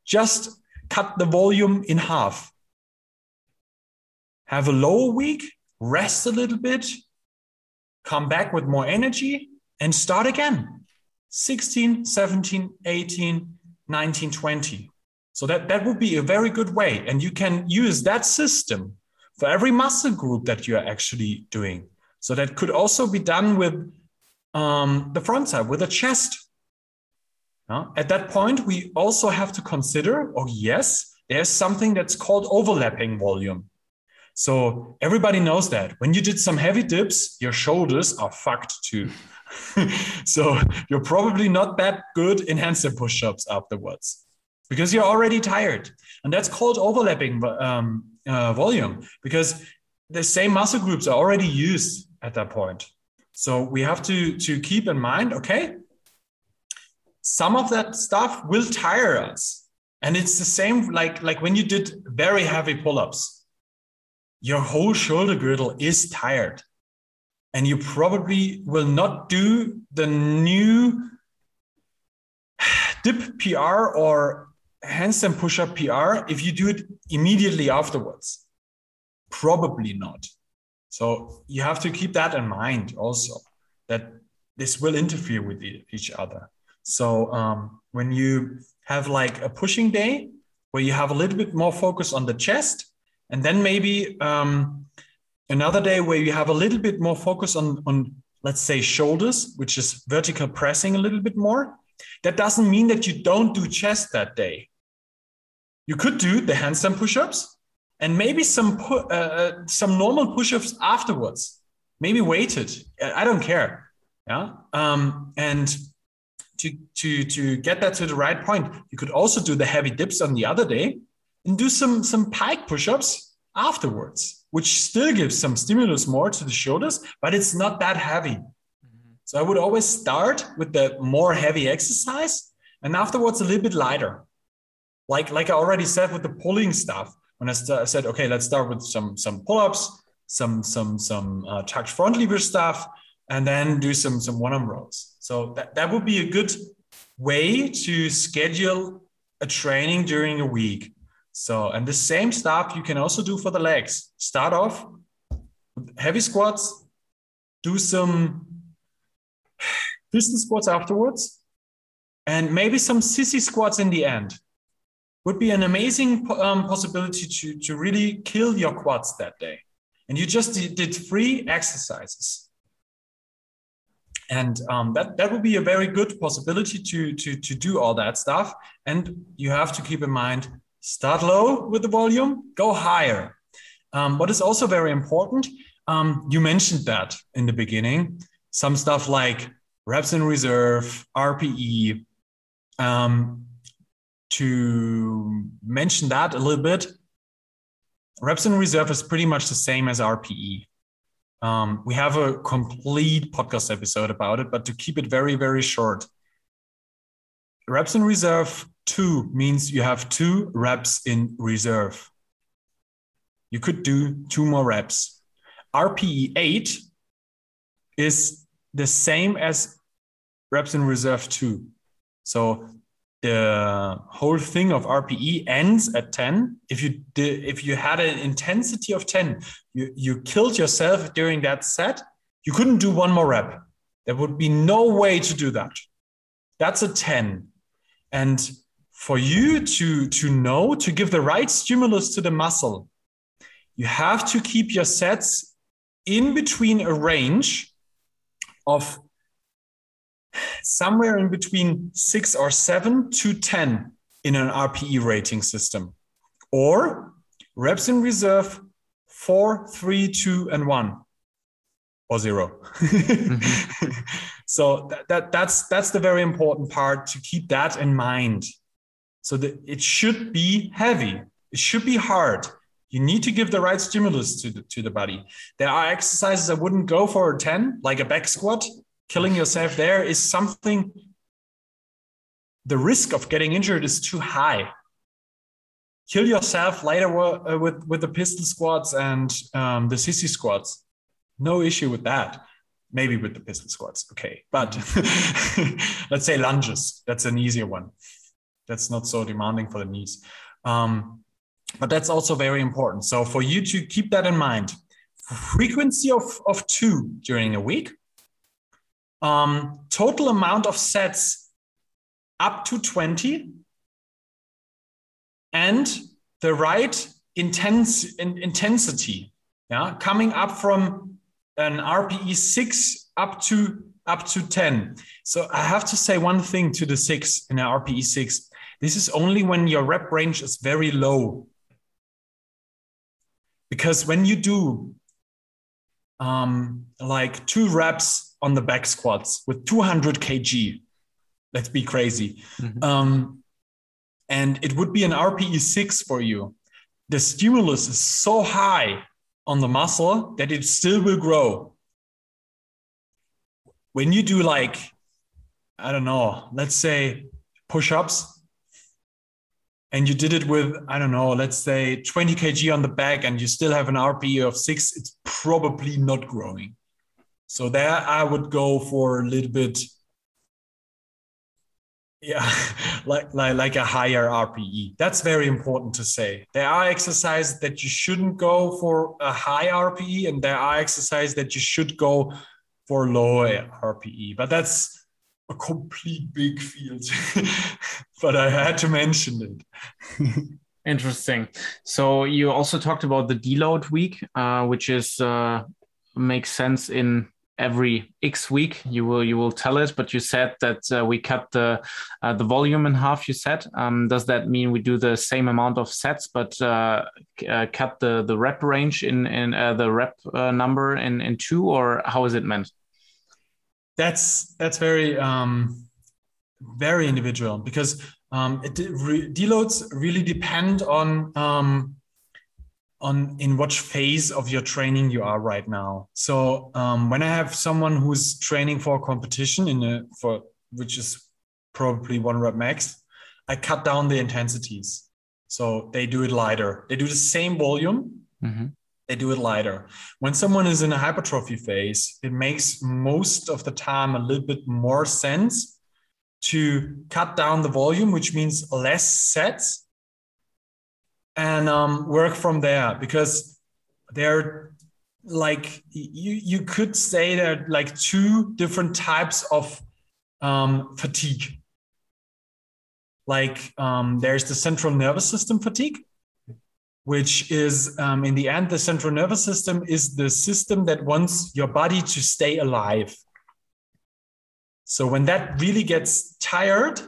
just cut the volume in half. Have a lower week rest a little bit, come back with more energy, and start again. 16, 17, 18, 19, 20. So that, that would be a very good way. And you can use that system for every muscle group that you are actually doing. So that could also be done with um, the front side, with the chest. At that point, we also have to consider, oh, yes, there's something that's called overlapping volume. So everybody knows that when you did some heavy dips, your shoulders are fucked too. so you're probably not that good in handstand push-ups afterwards because you're already tired, and that's called overlapping um, uh, volume because the same muscle groups are already used at that point. So we have to to keep in mind, okay, some of that stuff will tire us, and it's the same like like when you did very heavy pull-ups your whole shoulder girdle is tired and you probably will not do the new dip PR or handstand push-up PR if you do it immediately afterwards. Probably not. So you have to keep that in mind also that this will interfere with each other. So um, when you have like a pushing day where you have a little bit more focus on the chest and then maybe um, another day where you have a little bit more focus on on let's say shoulders which is vertical pressing a little bit more that doesn't mean that you don't do chest that day you could do the handstand push-ups and maybe some pu- uh, uh some normal push-ups afterwards maybe weighted i don't care yeah um, and to to to get that to the right point you could also do the heavy dips on the other day and do some some pike push-ups afterwards, which still gives some stimulus more to the shoulders, but it's not that heavy. Mm-hmm. So I would always start with the more heavy exercise and afterwards a little bit lighter. Like like I already said with the pulling stuff, when I, st- I said, okay, let's start with some some pull-ups, some some some uh, tucked front lever stuff, and then do some some one-arm rows. So that, that would be a good way to schedule a training during a week. So, and the same stuff you can also do for the legs. Start off heavy squats, do some pistol squats afterwards, and maybe some sissy squats in the end. Would be an amazing um, possibility to, to really kill your quads that day. And you just did three exercises. And um, that, that would be a very good possibility to, to, to do all that stuff. And you have to keep in mind Start low with the volume, go higher. Um, what is also very important, um, you mentioned that in the beginning. Some stuff like reps in reserve, RPE. Um, to mention that a little bit, reps in reserve is pretty much the same as RPE. Um, we have a complete podcast episode about it, but to keep it very, very short, reps in reserve two means you have two reps in reserve. You could do two more reps. RPE 8 is the same as reps in reserve 2. So the whole thing of RPE ends at 10. If you did, if you had an intensity of 10, you, you killed yourself during that set, you couldn't do one more rep. There would be no way to do that. That's a 10. And for you to, to know, to give the right stimulus to the muscle, you have to keep your sets in between a range of somewhere in between six or seven to 10 in an RPE rating system, or reps in reserve four, three, two, and one, or 0 mm-hmm. so that, that, that's that's the very important part to keep that in mind. So that it should be heavy, it should be hard. You need to give the right stimulus to the, to the body. There are exercises I wouldn't go for a 10, like a back squat, killing yourself there is something the risk of getting injured is too high. Kill yourself later uh, with with the pistol squats and um, the sissy squats no issue with that. Maybe with the pistol squats okay but let's say lunges that's an easier one. That's not so demanding for the knees. Um, but that's also very important. So for you to keep that in mind frequency of, of two during a week um, total amount of sets up to 20 and the right intense, in, intensity yeah coming up from an rpe 6 up to up to 10 so i have to say one thing to the 6 in an rpe 6 this is only when your rep range is very low. Because when you do um, like two reps on the back squats with 200 kg. Let's be crazy. Mm-hmm. Um, and it would be an RPE 6 for you. The stimulus is so high on the muscle that it still will grow. When you do, like, I don't know, let's say push ups, and you did it with, I don't know, let's say 20 kg on the back, and you still have an RPE of six, it's probably not growing. So there I would go for a little bit, yeah, like, like, like a higher RPE. That's very important to say. There are exercises that you shouldn't go for a high RPE, and there are exercises that you should go for lower RPE. But that's a complete big field. but I had to mention it. Interesting. So you also talked about the deload week, uh, which is uh, makes sense in every X week you will you will tell us, but you said that uh, we cut the uh, the volume in half. You said, um, does that mean we do the same amount of sets, but uh, uh cut the the rep range in in the rep number in in two, or how is it meant? That's that's very um, very individual because um, it, re, deloads really depend on um, on in which phase of your training you are right now. So um, when I have someone who's training for a competition in a for which is probably one rep max, I cut down the intensities. So they do it lighter. They do the same volume. Mm-hmm. They do it lighter. When someone is in a hypertrophy phase, it makes most of the time a little bit more sense to cut down the volume, which means less sets and um, work from there because they're like you you could say there like two different types of um, fatigue like um, there's the central nervous system fatigue which is um, in the end the central nervous system is the system that wants your body to stay alive so when that really gets tired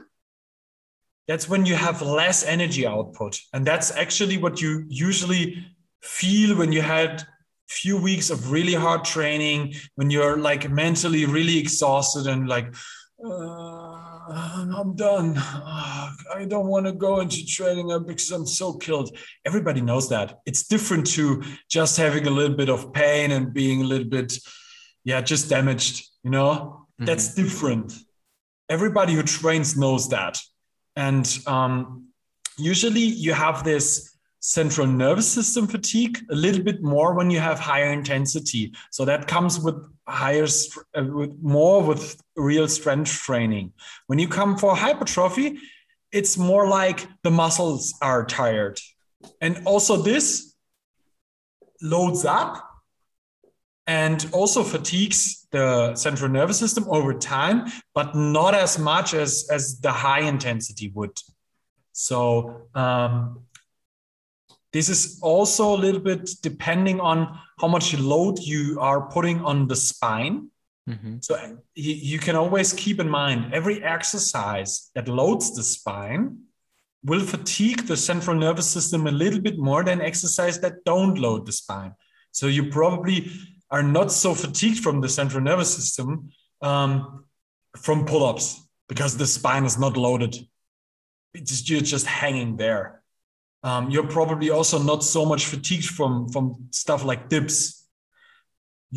that's when you have less energy output. And that's actually what you usually feel when you had few weeks of really hard training when you're like mentally really exhausted and like uh, i'm done. Uh, i don't want to go into training because i'm so killed. Everybody knows that. It's different to just having a little bit of pain and being a little bit yeah just damaged you know? Mm-hmm. that's different. Everybody who trains knows that. And um, usually you have this central nervous system fatigue a little bit more when you have higher intensity. So that comes with higher uh, with more with real strength training. When you come for hypertrophy it's more like the muscles are tired. And also this loads up and also fatigues the central nervous system over time but not as much as as the high intensity would. So um, this is also a little bit depending on how much load you are putting on the spine. Mm-hmm. So you, can always keep in mind every exercise that loads the spine will fatigue the central nervous system a little bit more than exercise that don't load the spine. So you probably are not so fatigued from the central nervous system um, from pull-ups because the spine is not loaded. It's just, you're just hanging there um, you're probably also not so much fatigued from from stuff like dips.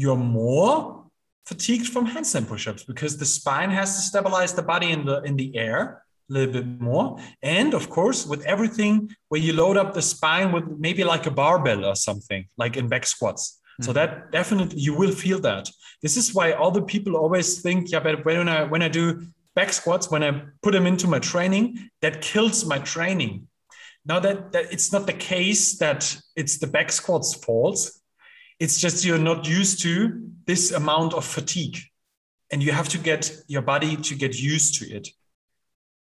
You're more fatigued from handstand push-ups because the spine has to stabilize the body in the in the air a little bit more. And of course with everything where you load up the spine with maybe like a barbell or something like in back squats. Mm-hmm. so that definitely you will feel that. This is why other people always think yeah but when i when i do back squats when i put them into my training that kills my training now that, that it's not the case that it's the back squat's fault. It's just you're not used to this amount of fatigue. And you have to get your body to get used to it.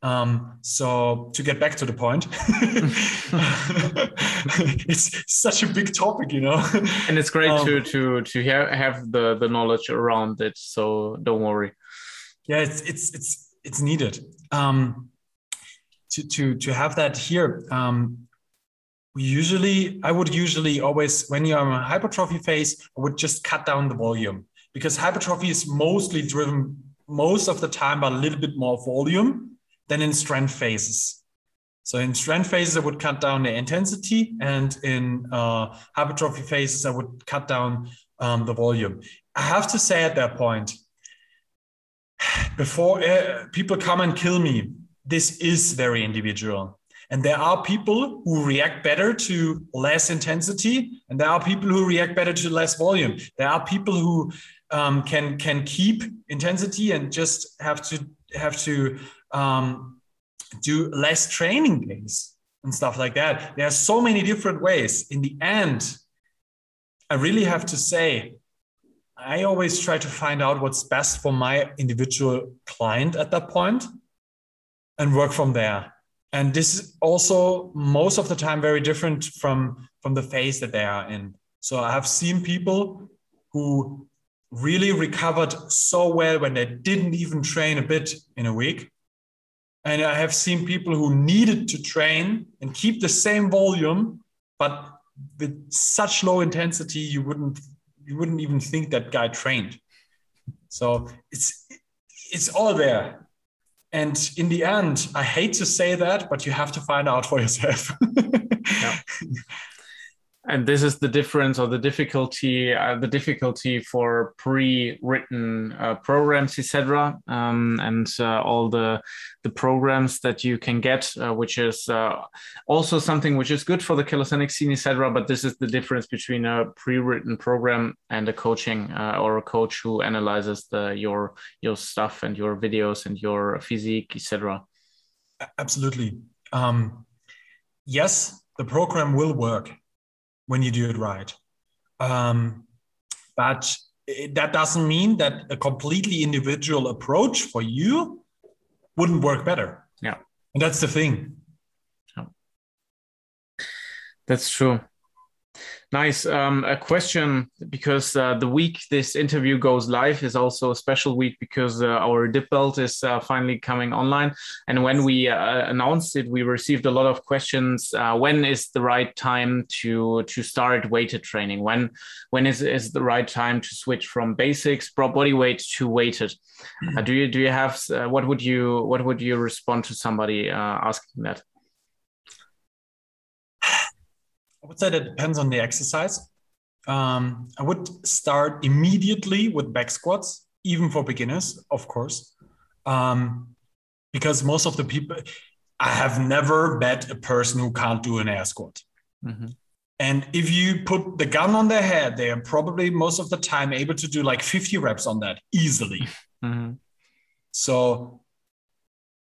Um, so to get back to the point, it's such a big topic, you know. and it's great um, to to to have, have the the knowledge around it. So don't worry. Yeah, it's it's it's it's needed. Um, to to to have that here um, we usually i would usually always when you're in a hypertrophy phase i would just cut down the volume because hypertrophy is mostly driven most of the time by a little bit more volume than in strength phases. So in strength phases i would cut down the intensity and in uh, hypertrophy phases i would cut down um, the volume. I have to say at that point before uh, people come and kill me this is very individual. And there are people who react better to less intensity, and there are people who react better to less volume. There are people who um, can can keep intensity and just have to have to um, do less training days and stuff like that. There are so many different ways. In the end, I really have to say, I always try to find out what's best for my individual client at that point and work from there. And this is also most of the time very different from from the phase that they are in. So I have seen people who really recovered so well when they didn't even train a bit in a week. And I have seen people who needed to train and keep the same volume, but with such low intensity, you wouldn't you wouldn't even think that guy trained. So it's it's all there. And in the end, I hate to say that, but you have to find out for yourself. yeah. And this is the difference or the difficulty, uh, the difficulty for pre-written uh, programs, etc., um, and uh, all the the programs that you can get, uh, which is uh, also something which is good for the calisthenics scene, etc. But this is the difference between a pre-written program and a coaching uh, or a coach who analyzes the your your stuff and your videos and your physique, etc. Absolutely. Um, yes, the program will work when you do it right. Um, but it, that doesn't mean that a completely individual approach for you wouldn't work better. Yeah. And that's the thing. Yeah. That's true. Nice. Um, a question because uh, the week this interview goes live is also a special week because uh, our dip belt is uh, finally coming online. And when we uh, announced it, we received a lot of questions. Uh, when is the right time to to start weighted training? When when is is the right time to switch from basics, body weight to weighted? Uh, do you do you have what would you what would you respond to somebody asking that? I would say that depends on the exercise. Um, I would start immediately with back squats, even for beginners, of course, um, because most of the people, I have never met a person who can't do an air squat. Mm-hmm. And if you put the gun on their head, they are probably most of the time able to do like 50 reps on that easily. Mm-hmm. So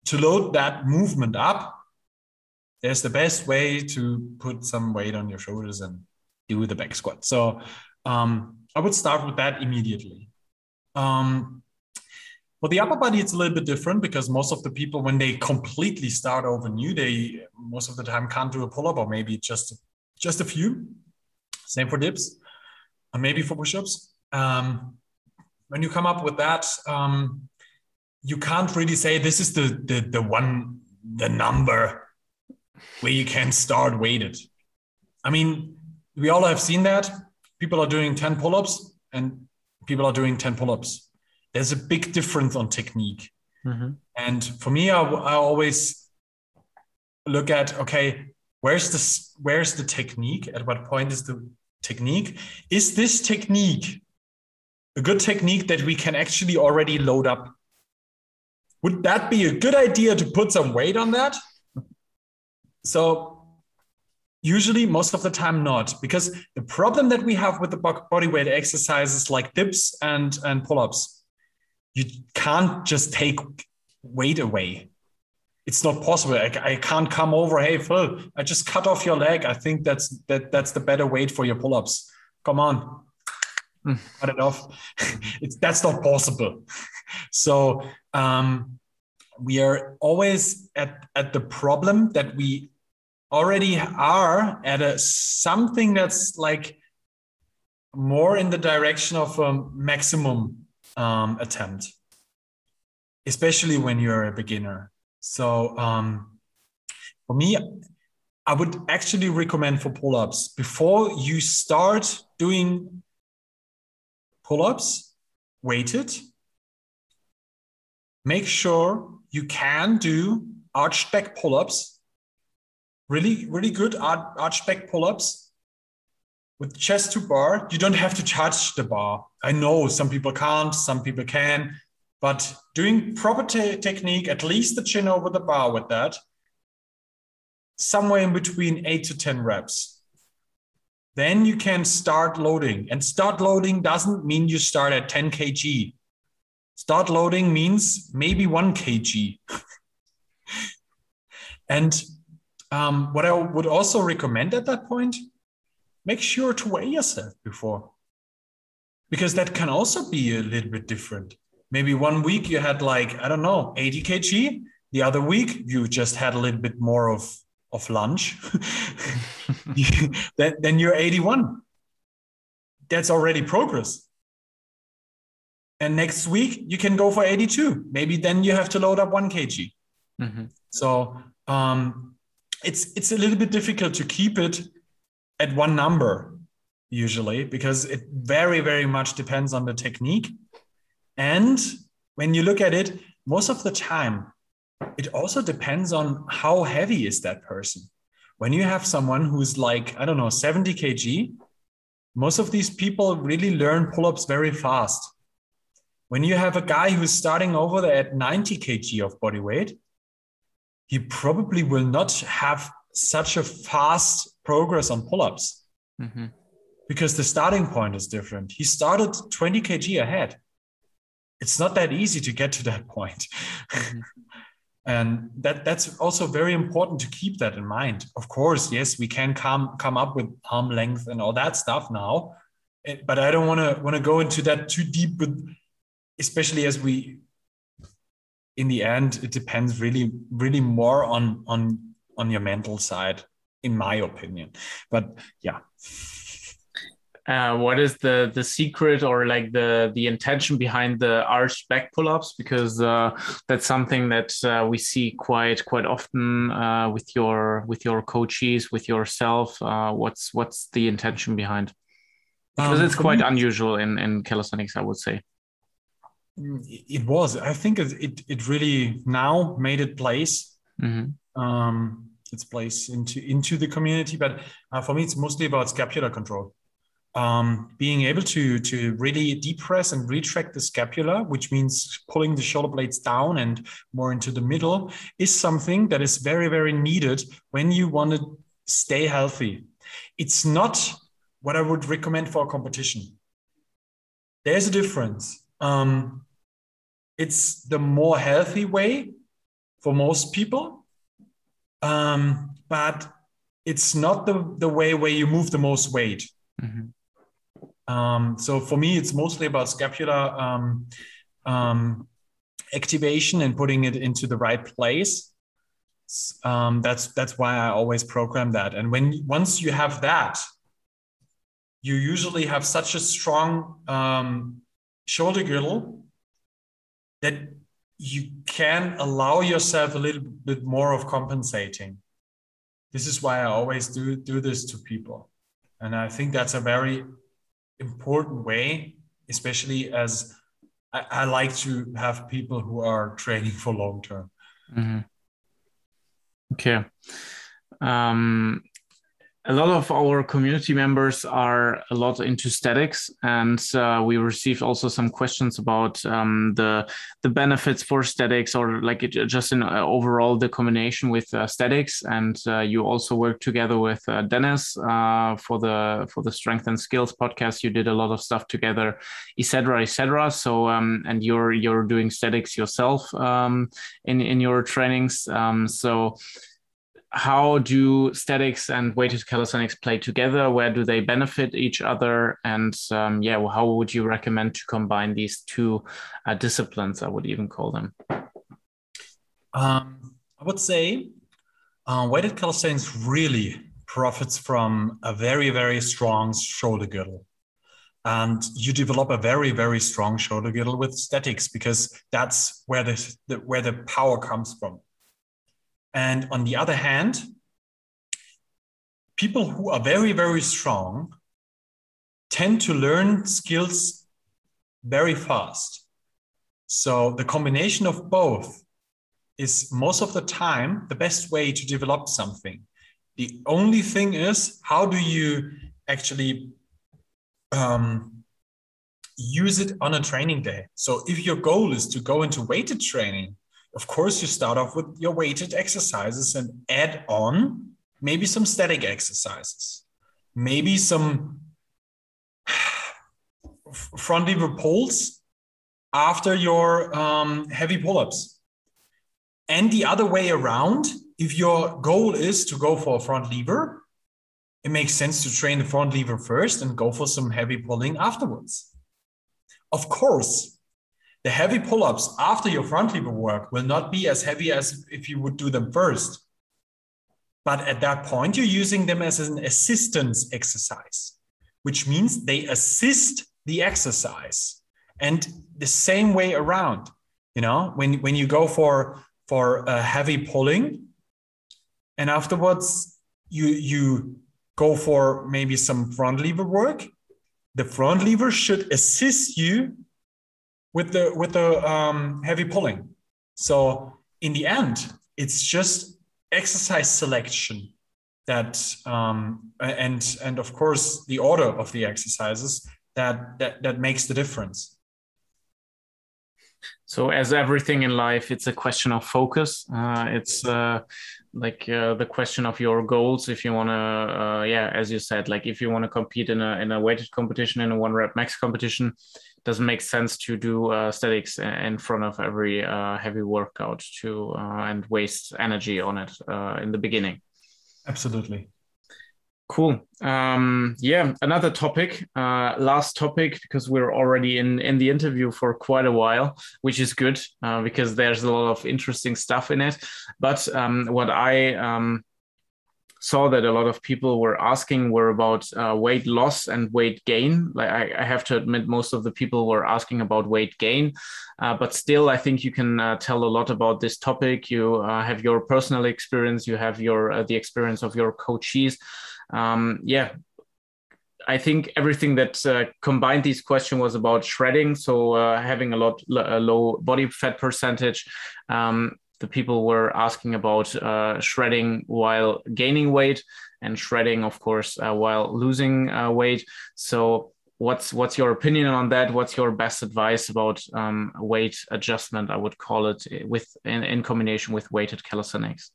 to load that movement up, there's the best way to put some weight on your shoulders and do the back squat. So um, I would start with that immediately. Um, for the upper body, it's a little bit different because most of the people, when they completely start over new, they most of the time can't do a pull up or maybe just just a few. Same for dips, and maybe for push-ups. Um, when you come up with that, um, you can't really say this is the the the one the number where you can start weighted. I mean, we all have seen that. People are doing 10 pull ups and people are doing 10 pull ups. There's a big difference on technique. Mm-hmm. And for me, I, I always look at okay, where's the where's the technique? At what point is the technique? Is this technique a good technique that we can actually already load up? Would that be a good idea to put some weight on that? So usually most of the time not because the problem that we have with the body weight exercises like dips and and pull-ups you can't just take weight away. It's not possible. I, I, can't come over hey phil i just cut off your leg. I think that's that that's the better weight for your pull-ups. Come on. Hmm. cut it off. It's that's not possible. So um we are always at, at the problem that we already are at a something that's like more in the direction of a maximum um, attempt, especially when you're a beginner. So um, for me, I would actually recommend for pull-ups before you start doing pull-ups weighted. Make sure you can do arched back pull-ups really, really good arch back pull-ups with chest to bar. You don't have to touch the bar. I know some people can't, some people can, but doing proper technique, at least the chin over the bar with that, somewhere in between eight to 10 reps. Then you can start loading. And start loading doesn't mean you start at 10 kg. Start loading means maybe one kg. and um, what I would also recommend at that point, make sure to weigh yourself before, because that can also be a little bit different. Maybe one week you had like, I don't know, 80 kg. The other week you just had a little bit more of, of lunch. then, then you're 81. That's already progress. And next week you can go for 82. Maybe then you have to load up one kg. Mm-hmm. So um, it's it's a little bit difficult to keep it at one number usually because it very very much depends on the technique. And when you look at it most of the time it also depends on how heavy is that person. When you have someone who's like i don't know 70 kg most of these people really learn pull-ups very fast. When you have a guy who's starting over at 90 kg of body weight he probably will not have such a fast progress on pull-ups mm-hmm. because the starting point is different. He started 20 kg ahead. It's not that easy to get to that point. Mm-hmm. and that that's also very important to keep that in mind. Of course, yes, we can come come up with arm length and all that stuff now, eh, but I don't want to want to go into that too deep with especially as we in the end, it depends really, really more on on on your mental side, in my opinion. But yeah. uh, what is the the secret or like the the intention behind the arched back pull-ups because uh, that's something that uh, we see quite quite often uh, with your with your coaches with yourself uh, what's what's the intention behind because um, it's quite unusual in in calisthenics i would say it was i think it it really now made it place mm-hmm. um, its place into into the community but uh, for me it's mostly about scapular control um, being able to to really depress and retract the scapula, which means pulling the shoulder blades down and more into the middle, is something that is very very needed when you want to stay healthy. It's not what I would recommend for a competition. There's a difference. Um, it's the more healthy way for most people, um, but it's not the, the way where you move the most weight. Mm-hmm. Um, so for me, it's mostly about scapular um, um, activation and putting it into the right place. Um, that's that's why I always program that. And when once you have that, you usually have such a strong um, shoulder girdle that you can allow yourself a little bit more of compensating. This is why I always do do this to people, and I think that's a very important way, especially as I, I like to have people who are training for long term. Mm-hmm. Okay. Um, a lot of our community members are a lot into statics, and uh, we received also some questions about um, the the benefits for statics or like it, just in uh, overall the combination with uh, statics. And you also work together with uh, Dennis uh, for the for the Strength and Skills podcast. You did a lot of stuff together, etc., etc. So um, and you're you're doing statics yourself um, in in your trainings. Um, so how do statics and weighted calisthenics play together? Where do they benefit each other? And um, yeah, well, how would you recommend to combine these two uh, disciplines? I would even call them. Um, I would say uh, weighted calisthenics really profits from a very, very strong shoulder girdle. And you develop a very, very strong shoulder girdle with statics because that's where the, the where the power comes from and on the other hand, people who are very, very strong tend to learn skills very fast. So the combination of both is most of the time the best way to develop something. The only thing is, how do you actually um, use it on a training day? So if your goal is to go into weighted training, of course, you start off with your weighted exercises and add on maybe some static exercises, maybe some front lever pulls after your um, heavy pull ups. And the other way around, if your goal is to go for a front lever, it makes sense to train the front lever first and go for some heavy pulling afterwards. Of course, the heavy pull-ups after your front lever work will not be as heavy as if you would do them first. But at that point, you're using them as an assistance exercise, which means they assist the exercise. And the same way around, you know, when, when you go for for a heavy pulling, and afterwards you you go for maybe some front lever work, the front lever should assist you with the with the um, heavy pulling. So in the end, it's just exercise selection that um, and and of course the order of the exercises that that that makes the difference. So as everything in life, it's a question of focus. Uh, it's uh, like uh, the question of your goals. If you want to, uh, yeah, as you said, like if you want to compete in a in a weighted competition in a one rep max competition, doesn't make sense to do uh, statics in front of every uh, heavy workout to uh, and waste energy on it uh, in the beginning. Absolutely. Cool. Um, yeah, another topic, uh, last topic, because we're already in in the interview for quite a while, which is good uh, because there's a lot of interesting stuff in it. But um, what I um, saw that a lot of people were asking were about uh, weight loss and weight gain. Like I, I, have to admit, most of the people were asking about weight gain, uh, but still, I think you can uh, tell a lot about this topic. You uh, have your personal experience, you have your uh, the experience of your coaches. Um, yeah, I think everything that uh, combined these questions was about shredding. So uh, having a lot a low body fat percentage. Um, the people were asking about uh, shredding while gaining weight and shredding, of course, uh, while losing uh, weight. So what's what's your opinion on that? What's your best advice about um, weight adjustment? I would call it with in, in combination with weighted calisthenics.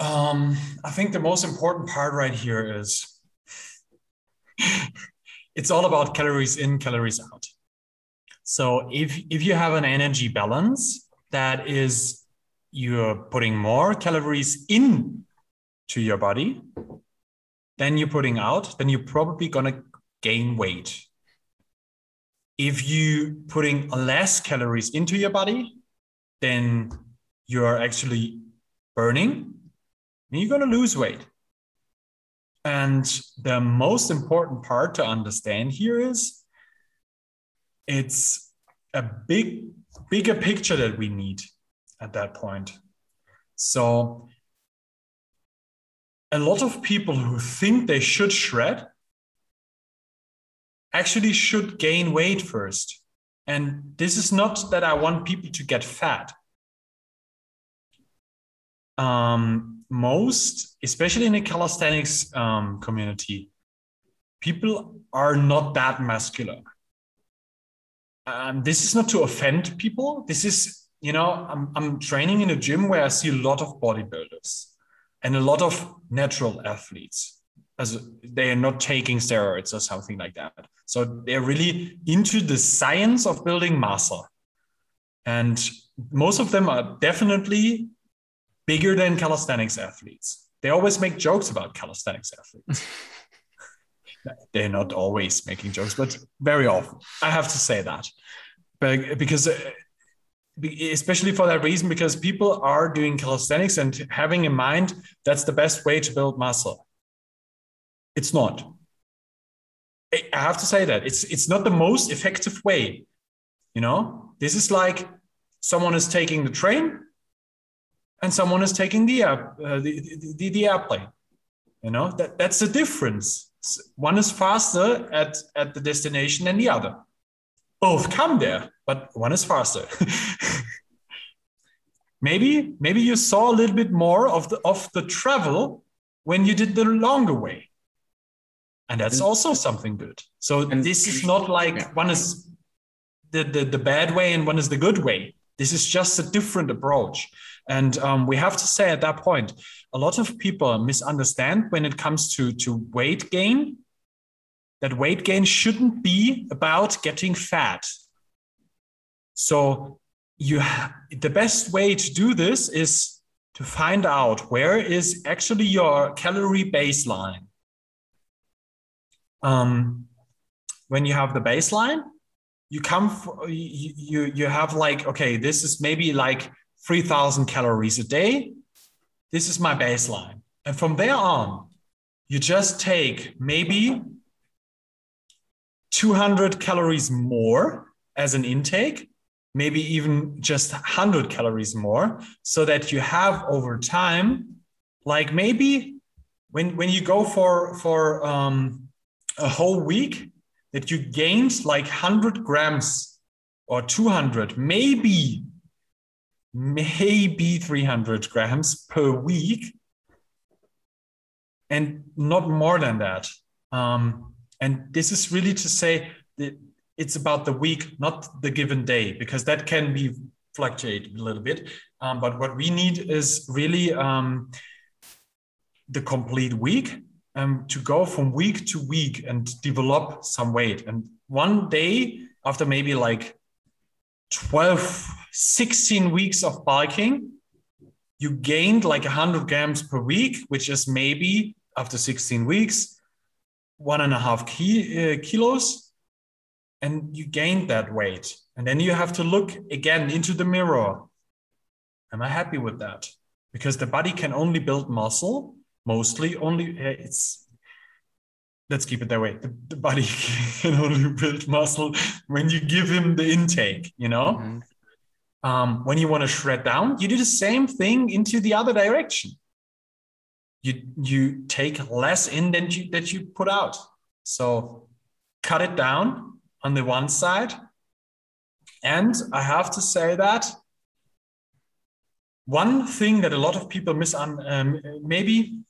Um, I think the most important part right here is it's all about calories in, calories out. So if if you have an energy balance that is you're putting more calories in to your body than you're putting out, then you're probably gonna gain weight. If you putting less calories into your body, then you're actually burning and you're gonna lose weight. And the most important part to understand here is it's a big, bigger picture that we need at that point. So, a lot of people who think they should shred actually should gain weight first. And this is not that I want people to get fat. Um, most, especially in the calisthenics um, community, people are not that muscular. Um, this is not to offend people. This is, you know, I'm, I'm training in a gym where I see a lot of bodybuilders and a lot of natural athletes as they are not taking steroids or something like that. So they're really into the science of building muscle. And most of them are definitely bigger than calisthenics athletes. They always make jokes about calisthenics athletes. They're not always making jokes, but very often. I have to say that. But because uh, especially for that reason because people are doing calisthenics and having in mind that's the best way to build muscle it's not i have to say that it's it's not the most effective way you know this is like someone is taking the train and someone is taking the, uh, the, the, the airplane. You know, that, that's the difference. One is faster at, at the destination than the other. Both come there, but one is faster. maybe, maybe you saw a little bit more of the, of the travel when you did the longer way. And that's also something good. So and this is not like yeah. one is the, the, the bad way and one is the good way. This is just a different approach. And um, we have to say at that point, a lot of people misunderstand when it comes to, to weight gain that weight gain shouldn't be about getting fat. So you the best way to do this is to find out where is actually your calorie baseline. Um, when you have the baseline, you come for, you, you you have like okay, this is maybe like 3,000 calories a day. This is my baseline. And from there on, you just take maybe 200 calories more as an intake, maybe even just 100 calories more, so that you have over time, like maybe when, when you go for, for um, a whole week, that you gained like 100 grams or 200, maybe maybe 300 grams per week and not more than that. Um, and this is really to say that it's about the week, not the given day, because that can be fluctuate a little bit. Um, but what we need is really um, the complete week um, to go from week to week and develop some weight. And one day after maybe like 12, 16 weeks of bulking, you gained like 100 grams per week, which is maybe after 16 weeks, one and a half uh, kilos. And you gained that weight. And then you have to look again into the mirror. Am I happy with that? because the body can only build muscle mostly only it's let's keep it that way. The, the body can only build muscle when you give him the intake you know? Mm-hmm. um, when you want to shred down you do the same thing into the other direction. You you take less in than you that you put out. So cut it down on the one side and i have to say that one thing that a lot of people miss on um, maybe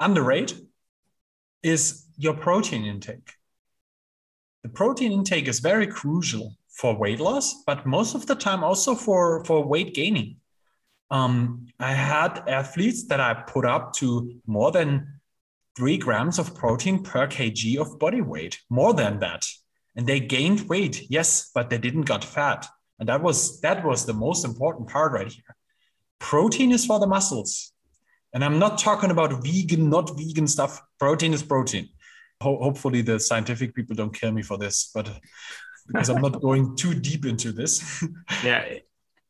underrate is your protein intake. The protein intake is very crucial for weight loss, but most of the time also for, for weight gaining. Um, I had athletes that I put up to more than three grams of protein per kg of body weight, more than that. And they gained weight, yes, but they didn't got fat. And that was that was the most important part right here. Protein is for the muscles. And I'm not talking about vegan, not vegan stuff. Protein is protein. Ho- hopefully, the scientific people don't kill me for this, but because I'm not going too deep into this. yeah,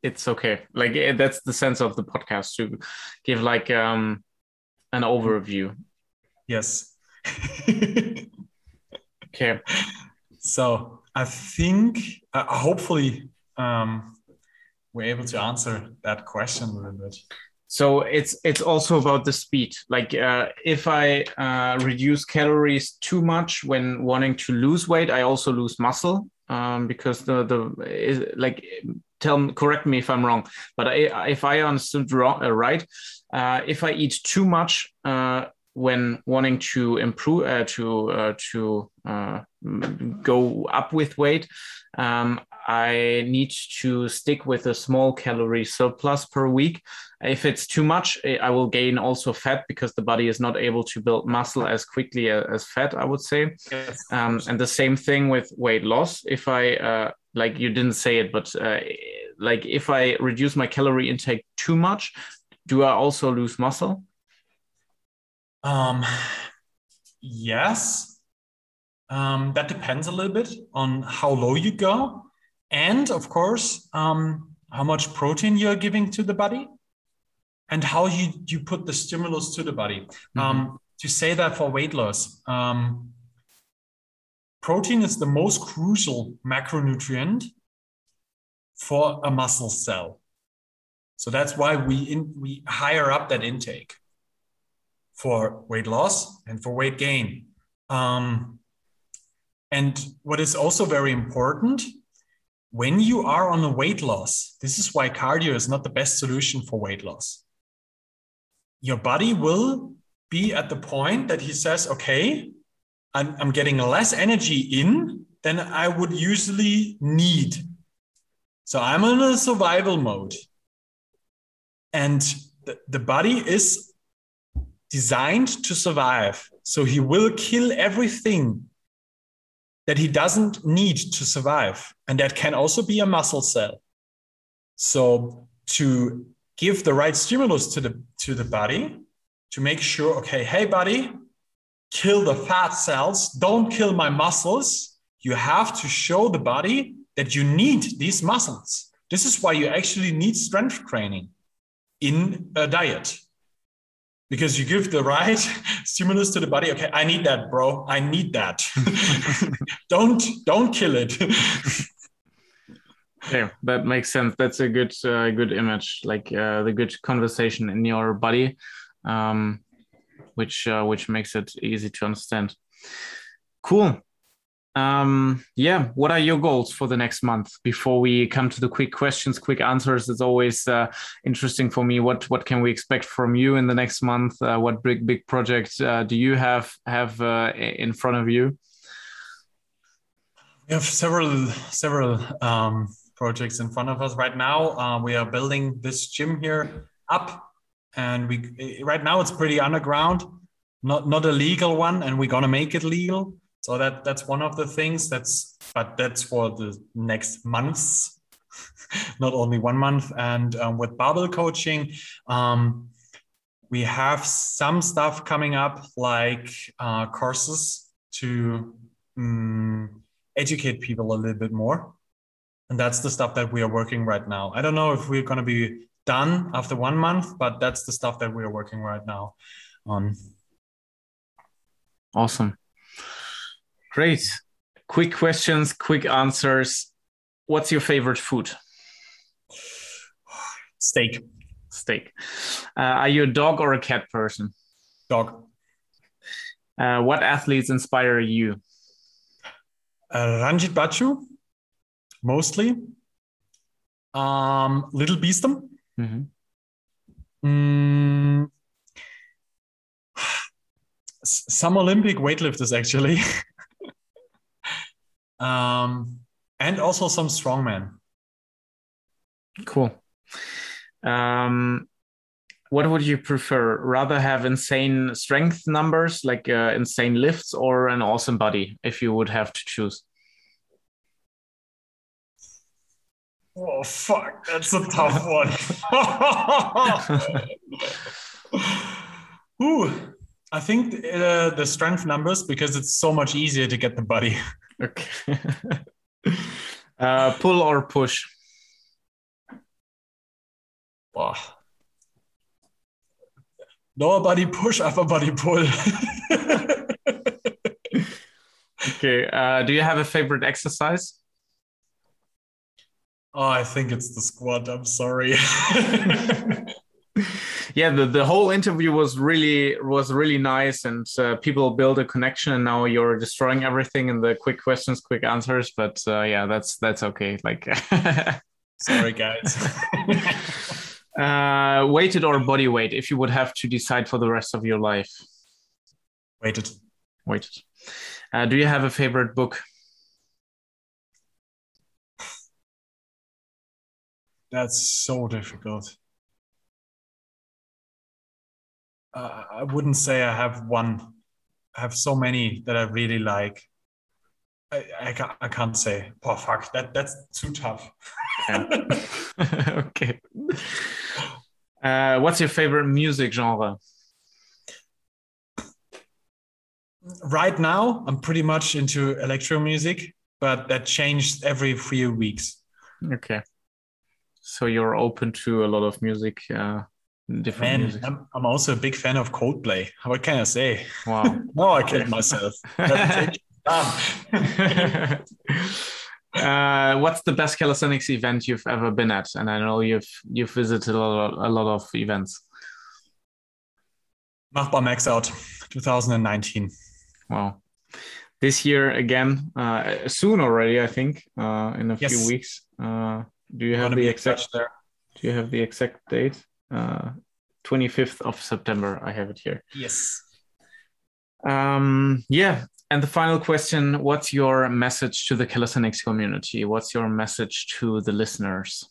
it's okay. Like eh, that's the sense of the podcast to give like um an overview. Yes. okay. So I think uh, hopefully um, we're able to answer that question a little bit so it's it's also about the speed. Like uh, if i uh, reduce calories too much when wanting to lose weight i also lose muscle um, because the the is, like tell correct me if i'm wrong but I, if i understood wrong, uh, right uh, if i eat too much uh, when wanting to improve uh, to to go up with weight um, i need to stick with a small calorie surplus per week if it's too much i will gain also fat because the body is not able to build muscle as quickly as fat i would say yes. um, and the same thing with weight loss if i uh, like you didn't say it but uh, like if i reduce my calorie intake too much do i also lose muscle um, yes. Um, that depends a little bit on how low you go. And of course, um, how much protein you're giving to the body and how you, you put the stimulus to the body. Mm-hmm. Um, to say that for weight loss, um, protein is the most crucial macronutrient for a muscle cell. So that's why we in, we higher up that intake for weight loss and for weight gain. Um, and what is also very important when you are on a weight loss, this is why cardio is not the best solution for weight loss. Your body will be at the point that he says, okay, I'm, I'm getting less energy in than I would usually need. So I'm in a survival mode. And the, the body is designed to survive. So he will kill everything that he doesn't need to survive. And that can also be a muscle cell. So to give the right stimulus to the to the body to make sure, okay, hey buddy, kill the fat cells, don't kill my muscles. You have to show the body that you need these muscles. This is why you actually need strength training in a diet because you give the right stimulus to the body okay i need that bro i need that don't don't kill it yeah that makes sense that's a good uh, good image like uh, the good conversation in your body um, which uh, which makes it easy to understand cool um, yeah, what are your goals for the next month? Before we come to the quick questions, quick answers, it's always uh, interesting for me. What what can we expect from you in the next month? Uh, what big big projects uh, do you have have uh, in front of you? We have several several um, projects in front of us. Right now. Uh, we are building this gym here up, and we right now it's pretty underground, not not a legal one, and we're gonna make it legal. So that that's one of the things that's but that's for the next months not only one month. And um, with barbell coaching um, we have some stuff coming up like uh, courses to um, educate people a little bit more and that's the stuff that we are working right now i don't know if we're going to be done after one month, but that's the stuff that we're working right now on. Awesome. Great. Quick questions, quick answers. What's your favorite food? Steak. Steak. Uh, are you a dog or a cat person? Dog. Uh, what athletes inspire you? Uh, Ranjit Bachu, mostly. Um, Little Beastum. Mm-hmm. Mm, some Olympic weightlifters, actually. um, and also some strongmen. Cool. Um, what would you prefer? Rather have insane strength numbers, like uh, insane lifts, or an awesome body, if you would have to choose? Oh fuck, that's a tough one. Ooh, I think uh, the strength numbers because it's so much easier to get the body. Okay. uh, pull or push? Oh. Lower body push, upper body pull. okay. Uh, do you have a favorite exercise? Oh, I think it's the squat. I'm sorry. yeah, the, the whole interview was really was really nice, and uh, people build a connection. And now you're destroying everything in the quick questions, quick answers. But uh, yeah, that's that's okay. Like, sorry, guys. uh, weighted or body weight? If you would have to decide for the rest of your life, weighted. Weighted. Uh, do you have a favorite book? That's so difficult. Uh, I wouldn't say I have one. I have so many that I really like. I, I, can't, I can't say. Oh fuck, that that's too tough. okay. Uh, what's your favorite music genre? Right now, I'm pretty much into electro music, but that changed every few weeks. Okay so you're open to a lot of music uh different Man, music. I'm, I'm also a big fan of Coldplay. What can i say? Wow. No i killed myself. Uh, what's the best calisthenics event you've ever been at? And i know you've you've visited a lot, a lot of events. Machbar max out. 2019 wow. This year again uh, soon already i think uh, in a yes. few weeks. Uh, do you have the exact there? Do you have the exact date? Uh, 25th of September. I have it here. Yes. Um, yeah. And the final question What's your message to the calisthenics community? What's your message to the listeners?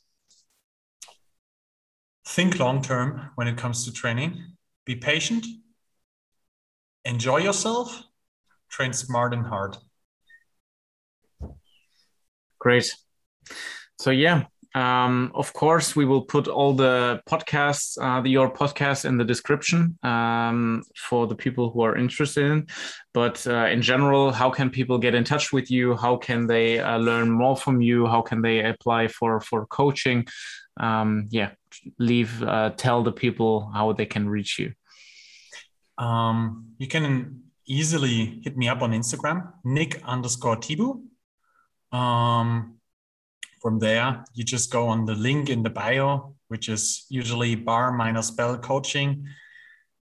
Think long term when it comes to training, be patient, enjoy yourself, train smart and hard. Great. So, yeah, um, of course, we will put all the podcasts, uh, your podcast, in the description um, for the people who are interested in. But uh, in general, how can people get in touch with you? How can they uh, learn more from you? How can they apply for for coaching? Um, yeah, leave. Uh, tell the people how they can reach you. Um, you can easily hit me up on Instagram, Nick underscore Tibu. Um, from there, you just go on the link in the bio, which is usually bar minus bell coaching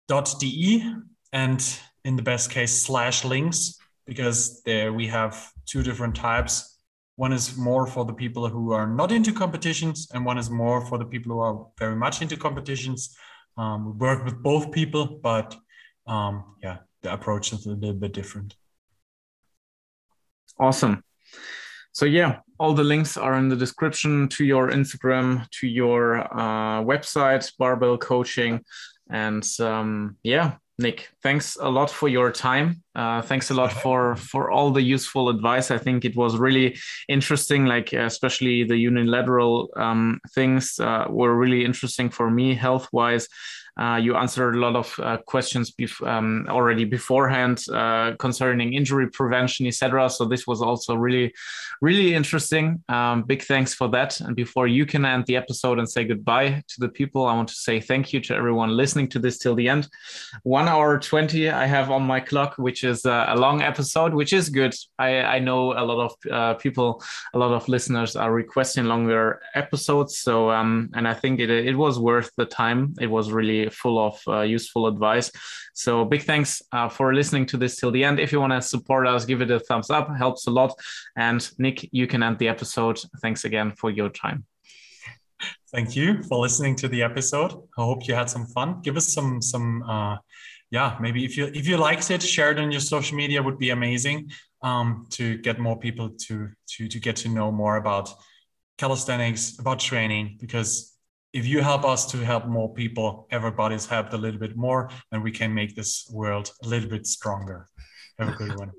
dot de and in the best case slash links because there we have two different types. One is more for the people who are not into competitions and one is more for the people who are very much into competitions. Um, we work with both people but um, yeah the approach is a little bit different. Awesome. So yeah all the links are in the description to your instagram to your uh, website barbell coaching. And um, yeah nick thanks a lot for your time. Uh, thanks a lot for for all the useful advice. I think it was really interesting like especially the unilateral um, things uh, were really interesting for me health wise Uh, you answered a lot of uh, questions bef- um, already beforehand uh, concerning injury prevention, etc. So this was also really, really interesting. Um, big thanks for that. And before you can end the episode and say goodbye to the people, I want to say thank you to everyone listening to this till the end. One hour twenty I have on my clock, which is uh, a long episode, which is good. I, I know a lot of uh, people, a lot of listeners are requesting longer episodes. So um, and I think it it was worth the time. It was full of uh, useful advice. So big thanks uh, for listening to this till the end. If you want to support us, give it a thumbs up, helps a lot. And Nick, you can end the episode. Thanks again for your time. Thank you for listening to the episode. I hope you had some fun. Give us some some uh, yeah maybe if you if you liked it, share it on your social media would be amazing um, to get more people to to to get to know more about calisthenics, about training because if you help us to help more people, everybody's helped a little bit more, and we can make this world a little bit stronger. Have a good one.